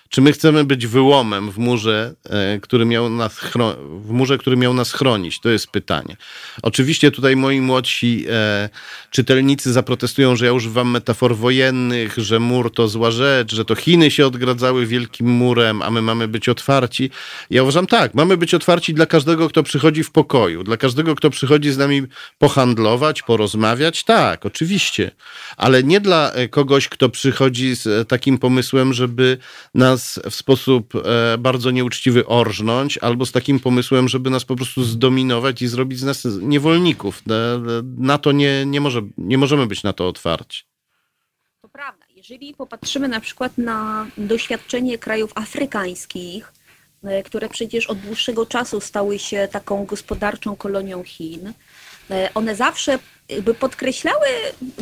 Czy my chcemy być wyłomem w murze, e, który miał nas, w murze, który miał nas chronić? To jest pytanie. Oczywiście tutaj moi młodsi e, czytelnicy zaprotestują, że ja używam metafor wojennych, że mur to zła rzecz, że to Chiny się odgradzały wielkim murem, a my mamy być otwarci. Ja uważam tak, mamy być otwarci dla każdego, kto przychodzi w pokoju, dla każdego, kto przychodzi z nami pohandlować, porozmawiać, tak, oczywiście, ale nie dla e, kogoś, kto przychodzi z takim pomysłem, żeby nas w sposób e, bardzo nieuczciwy orżnąć, albo z takim pomysłem, żeby nas po prostu zdominować i zrobić z nas niewolników. Na to nie, nie, może, nie możemy być na to otwarci. To prawda. Jeżeli popatrzymy na przykład na doświadczenie krajów afrykańskich, E, które przecież od dłuższego czasu stały się taką gospodarczą kolonią Chin. E, one zawsze jakby podkreślały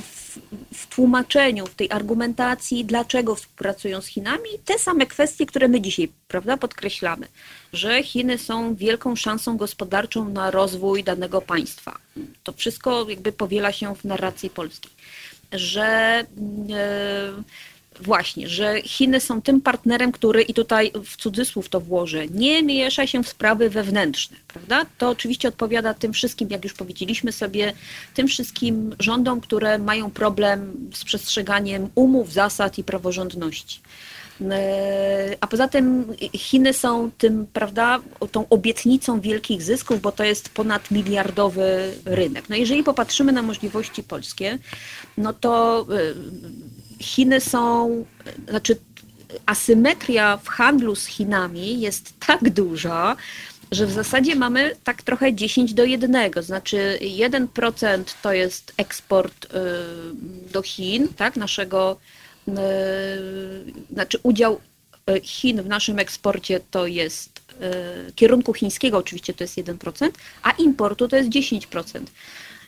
w, w, tłumaczeniu, w tej argumentacji, dlaczego współpracują z Chinami, te same kwestie, które my dzisiaj prawda, podkreślamy, że Chiny są wielką szansą gospodarczą na rozwój danego państwa. To wszystko jakby powiela się w narracji polskiej, że. Yy, Właśnie, że Chiny są tym partnerem, który, i tutaj w cudzysłów to włożę, nie miesza się w sprawy wewnętrzne, prawda? To oczywiście odpowiada tym wszystkim, jak już powiedzieliśmy sobie, tym wszystkim rządom, które mają problem z przestrzeganiem umów, zasad i praworządności. E, a poza tym Chiny są tym, prawda, tą obietnicą wielkich zysków, bo to jest ponad miliardowy rynek. No jeżeli popatrzymy na możliwości polskie, no to e, Chiny są, znaczy asymetria w handlu z Chinami jest tak duża, że w zasadzie mamy tak trochę 10 do 1, znaczy 1% to jest eksport y, do Chin, tak, naszego, y, znaczy udział y, Chin w naszym eksporcie to jest kierunku chińskiego oczywiście to jest 1%, a importu to jest 10%.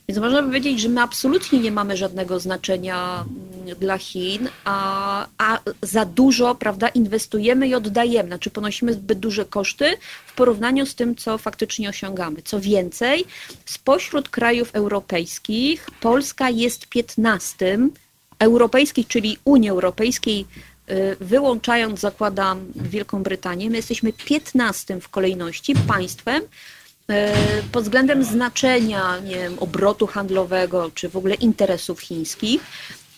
Więc można powiedzieć, że my absolutnie nie mamy żadnego znaczenia mm, dla Chin, a, a za dużo prawda, inwestujemy i oddajemy, znaczy ponosimy zbyt duże koszty w porównaniu z tym, co faktycznie osiągamy. Co więcej, spośród krajów europejskich Polska jest 15 europejskich, czyli Unii Europejskiej, y, wyłączając, zakładam, Wielką Brytanię, my jesteśmy 15 w kolejności państwem, pod względem znaczenia nie wiem, obrotu handlowego czy w ogóle interesów chińskich.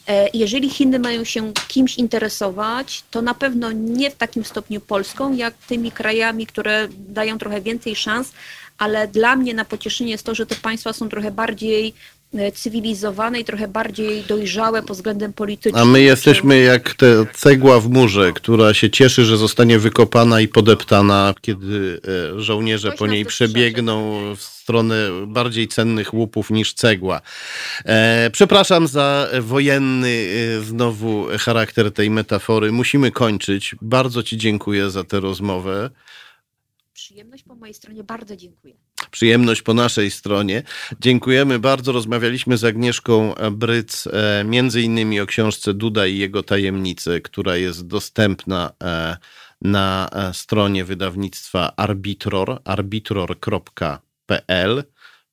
E, jeżeli Chiny mają się kimś interesować, to na pewno nie w takim stopniu Polską, jak tymi krajami, które dają trochę więcej szans, ale dla mnie na pocieszenie jest to, że te państwa są trochę bardziej E, cywilizowane i trochę bardziej dojrzałe pod względem politycznym. A my jesteśmy jak te cegła w murze, która się cieszy, że zostanie wykopana i podeptana, kiedy e, żołnierze po niej przebiegną w stronę bardziej cennych łupów niż cegła. E, przepraszam za wojenny znowu charakter tej metafory. Musimy kończyć. Bardzo Ci dziękuję za tę rozmowę. Przyjemność po mojej stronie. Bardzo dziękuję przyjemność po naszej stronie. Dziękujemy bardzo. Rozmawialiśmy z Agnieszką Bryc e, między innymi o książce Duda i jego tajemnice, która jest dostępna e, na e, stronie wydawnictwa Arbitror, arbitror.pl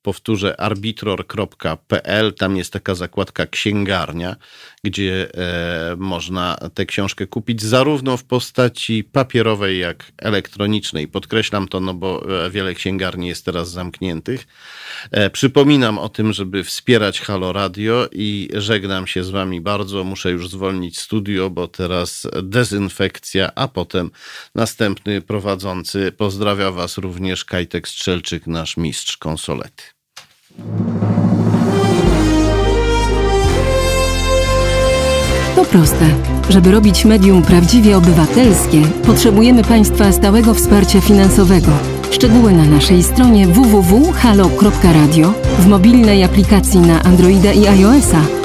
powtórzę arbitror.pl, tam jest taka zakładka księgarnia, gdzie e, można tę książkę kupić zarówno w postaci papierowej, jak elektronicznej. Podkreślam to, no bo e, wiele księgarni jest teraz zamkniętych. E, przypominam o tym, żeby wspierać Halo Radio i żegnam się z wami bardzo. Muszę już zwolnić studio, bo teraz dezynfekcja, a potem następny prowadzący. Pozdrawia was również Kajtek Strzelczyk, nasz mistrz konsolety. To proste. Żeby robić medium prawdziwie obywatelskie, potrzebujemy Państwa stałego wsparcia finansowego. Szczegóły na naszej stronie www.halo.radio, w mobilnej aplikacji na Androida i iOS-a